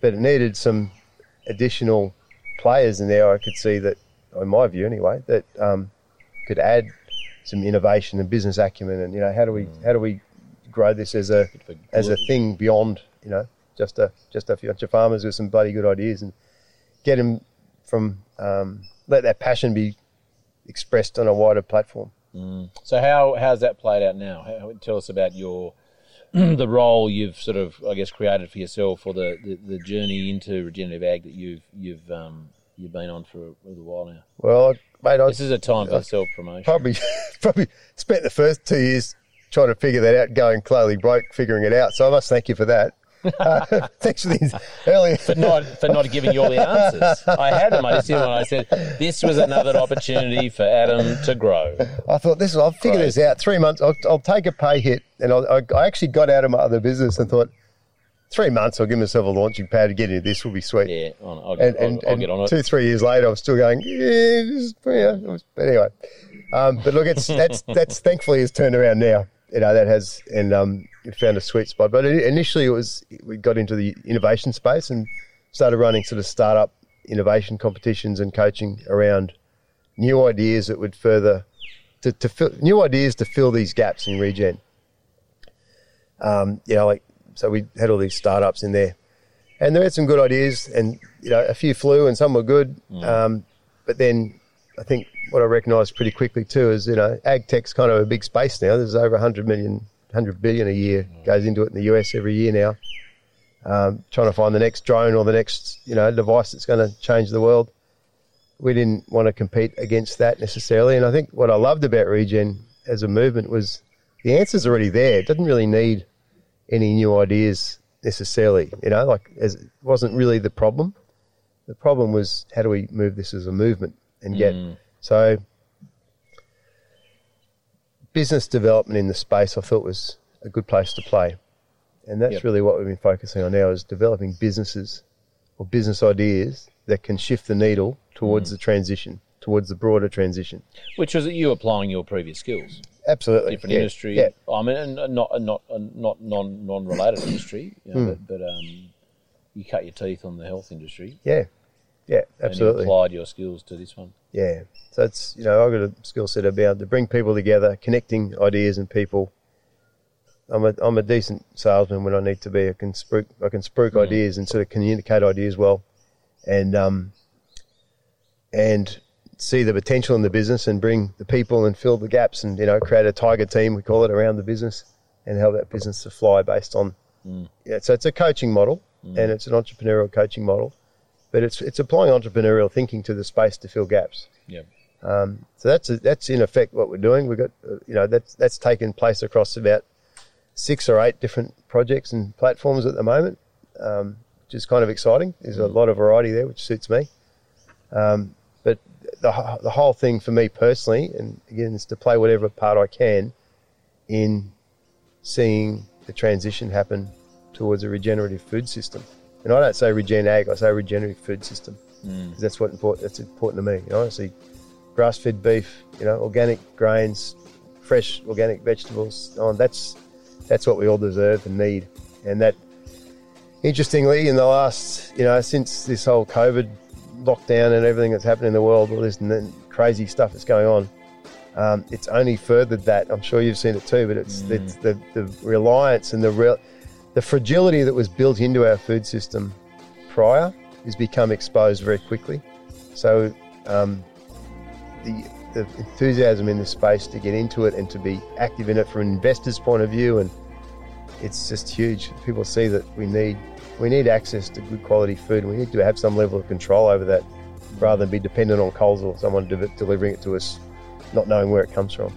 But it needed some additional players in there. I could see that, in my view anyway, that um, could add some innovation and business acumen. And you know, how do we Mm. how do we grow this as a as a thing beyond you know just a just a bunch of farmers with some bloody good ideas and get them from um, let that passion be expressed on a wider platform. So how how's that played out now? How, tell us about your the role you've sort of I guess created for yourself or the, the, the journey into regenerative ag that you've you've um, you've been on for a little while now. Well, mate, I This is a time for self promotion. probably probably spent the first two years trying to figure that out, going slowly broke, figuring it out. So I must thank you for that. Uh, thanks for these earlier. for not for not giving you all the answers. I had them. I just didn't. I said this was another opportunity for Adam to grow. I thought this. I'll figure this out. Three months. I'll, I'll take a pay hit, and I'll, I, I actually got out of my other business and thought, three months. I'll give myself a launching pad to get into this. Will be sweet. Yeah, I'll, I'll, and, I'll, and, I'll get on it. two, three years later, I'm still going. Yeah, just, yeah. was- But anyway, um, but look, it's that's that's thankfully has turned around now. You know that has and um, found a sweet spot. But initially, it was we got into the innovation space and started running sort of startup innovation competitions and coaching around new ideas that would further to, to fill new ideas to fill these gaps in regen. Um, you know, like so we had all these startups in there and they had some good ideas, and you know, a few flew, and some were good. Um, but then, I think what I recognised pretty quickly too is you know, ag tech's kind of a big space now. There's over 100 million, 100 billion a year goes into it in the US every year now. Um, trying to find the next drone or the next you know device that's going to change the world. We didn't want to compete against that necessarily, and I think what I loved about Regen as a movement was the answer's already there. It doesn't really need any new ideas necessarily. You know, like as it wasn't really the problem. The problem was how do we move this as a movement and get mm. so business development in the space. I thought was a good place to play, and that's Yep. really what we've been focusing on now is developing businesses or business ideas that can shift the needle towards mm. the transition, towards the broader transition. Which was you applying your previous skills, Absolutely, different Yeah, industry. Yeah, I mean, and and not and not and not non non related industry, you know, but, but um, you cut your teeth on the health industry. yeah. Yeah, And absolutely. you applied your skills to this one. Yeah. So it's you know I've got a skill set about to bring people together, connecting ideas and people. I'm a I'm a decent salesman when I need to be. I can spruik I can spruik ideas and sort of communicate ideas well, and um and see the potential in the business and bring the people and fill the gaps and you know create a tiger team we call it around the business and help that business to fly based on yeah. So it's a coaching model and it's an entrepreneurial coaching model, but it's it's applying entrepreneurial thinking to the space to fill gaps. Yeah. So that's that's in effect what we're doing. We've got uh, you know that's that's taken place across about six or eight different projects and platforms at the moment, um, which is kind of exciting. There's a lot of variety there, which suits me. Um, the the whole thing for me personally, and again, is to play whatever part I can in seeing the transition happen towards a regenerative food system. And I don't say regen ag, I say regenerative food system. Mm. 'Cause that's what important. That's important to me. You know, I see grass-fed beef, you know, organic grains, fresh organic vegetables. Oh, that's that's what we all deserve and need. And that, interestingly, in the last, you know, since this whole COVID lockdown and everything that's happened in the world, all this crazy stuff that's going on, um, it's only furthered that. I'm sure you've seen it too, but it's, it's the the reliance and the real the fragility that was built into our food system prior has become exposed very quickly. So um, the, the enthusiasm in the space to get into it and to be active in it from an investor's point of view, and it's just huge. People see that we need we need access to good quality food. and We need to have some level of control over that, rather than be dependent on Coles or someone de- delivering it to us, not knowing where it comes from.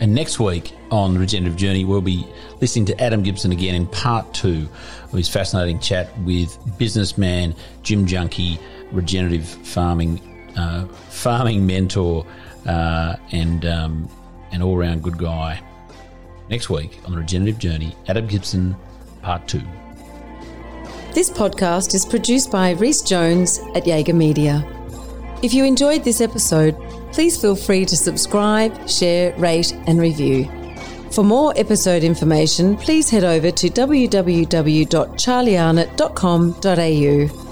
And next week on the Regenerative Journey, we'll be listening to Adam Gibson again in part two of his fascinating chat with businessman, gym Junkie, regenerative farming, uh, farming mentor, uh, and um, an all-round good guy. Next week on the Regenerative Journey, Adam Gibson, part two. This podcast is produced by Rhys Jones at Jaeger Media. If you enjoyed this episode, please feel free to subscribe, share, rate, and review. For more episode information, please head over to www.charliearnott.com.au.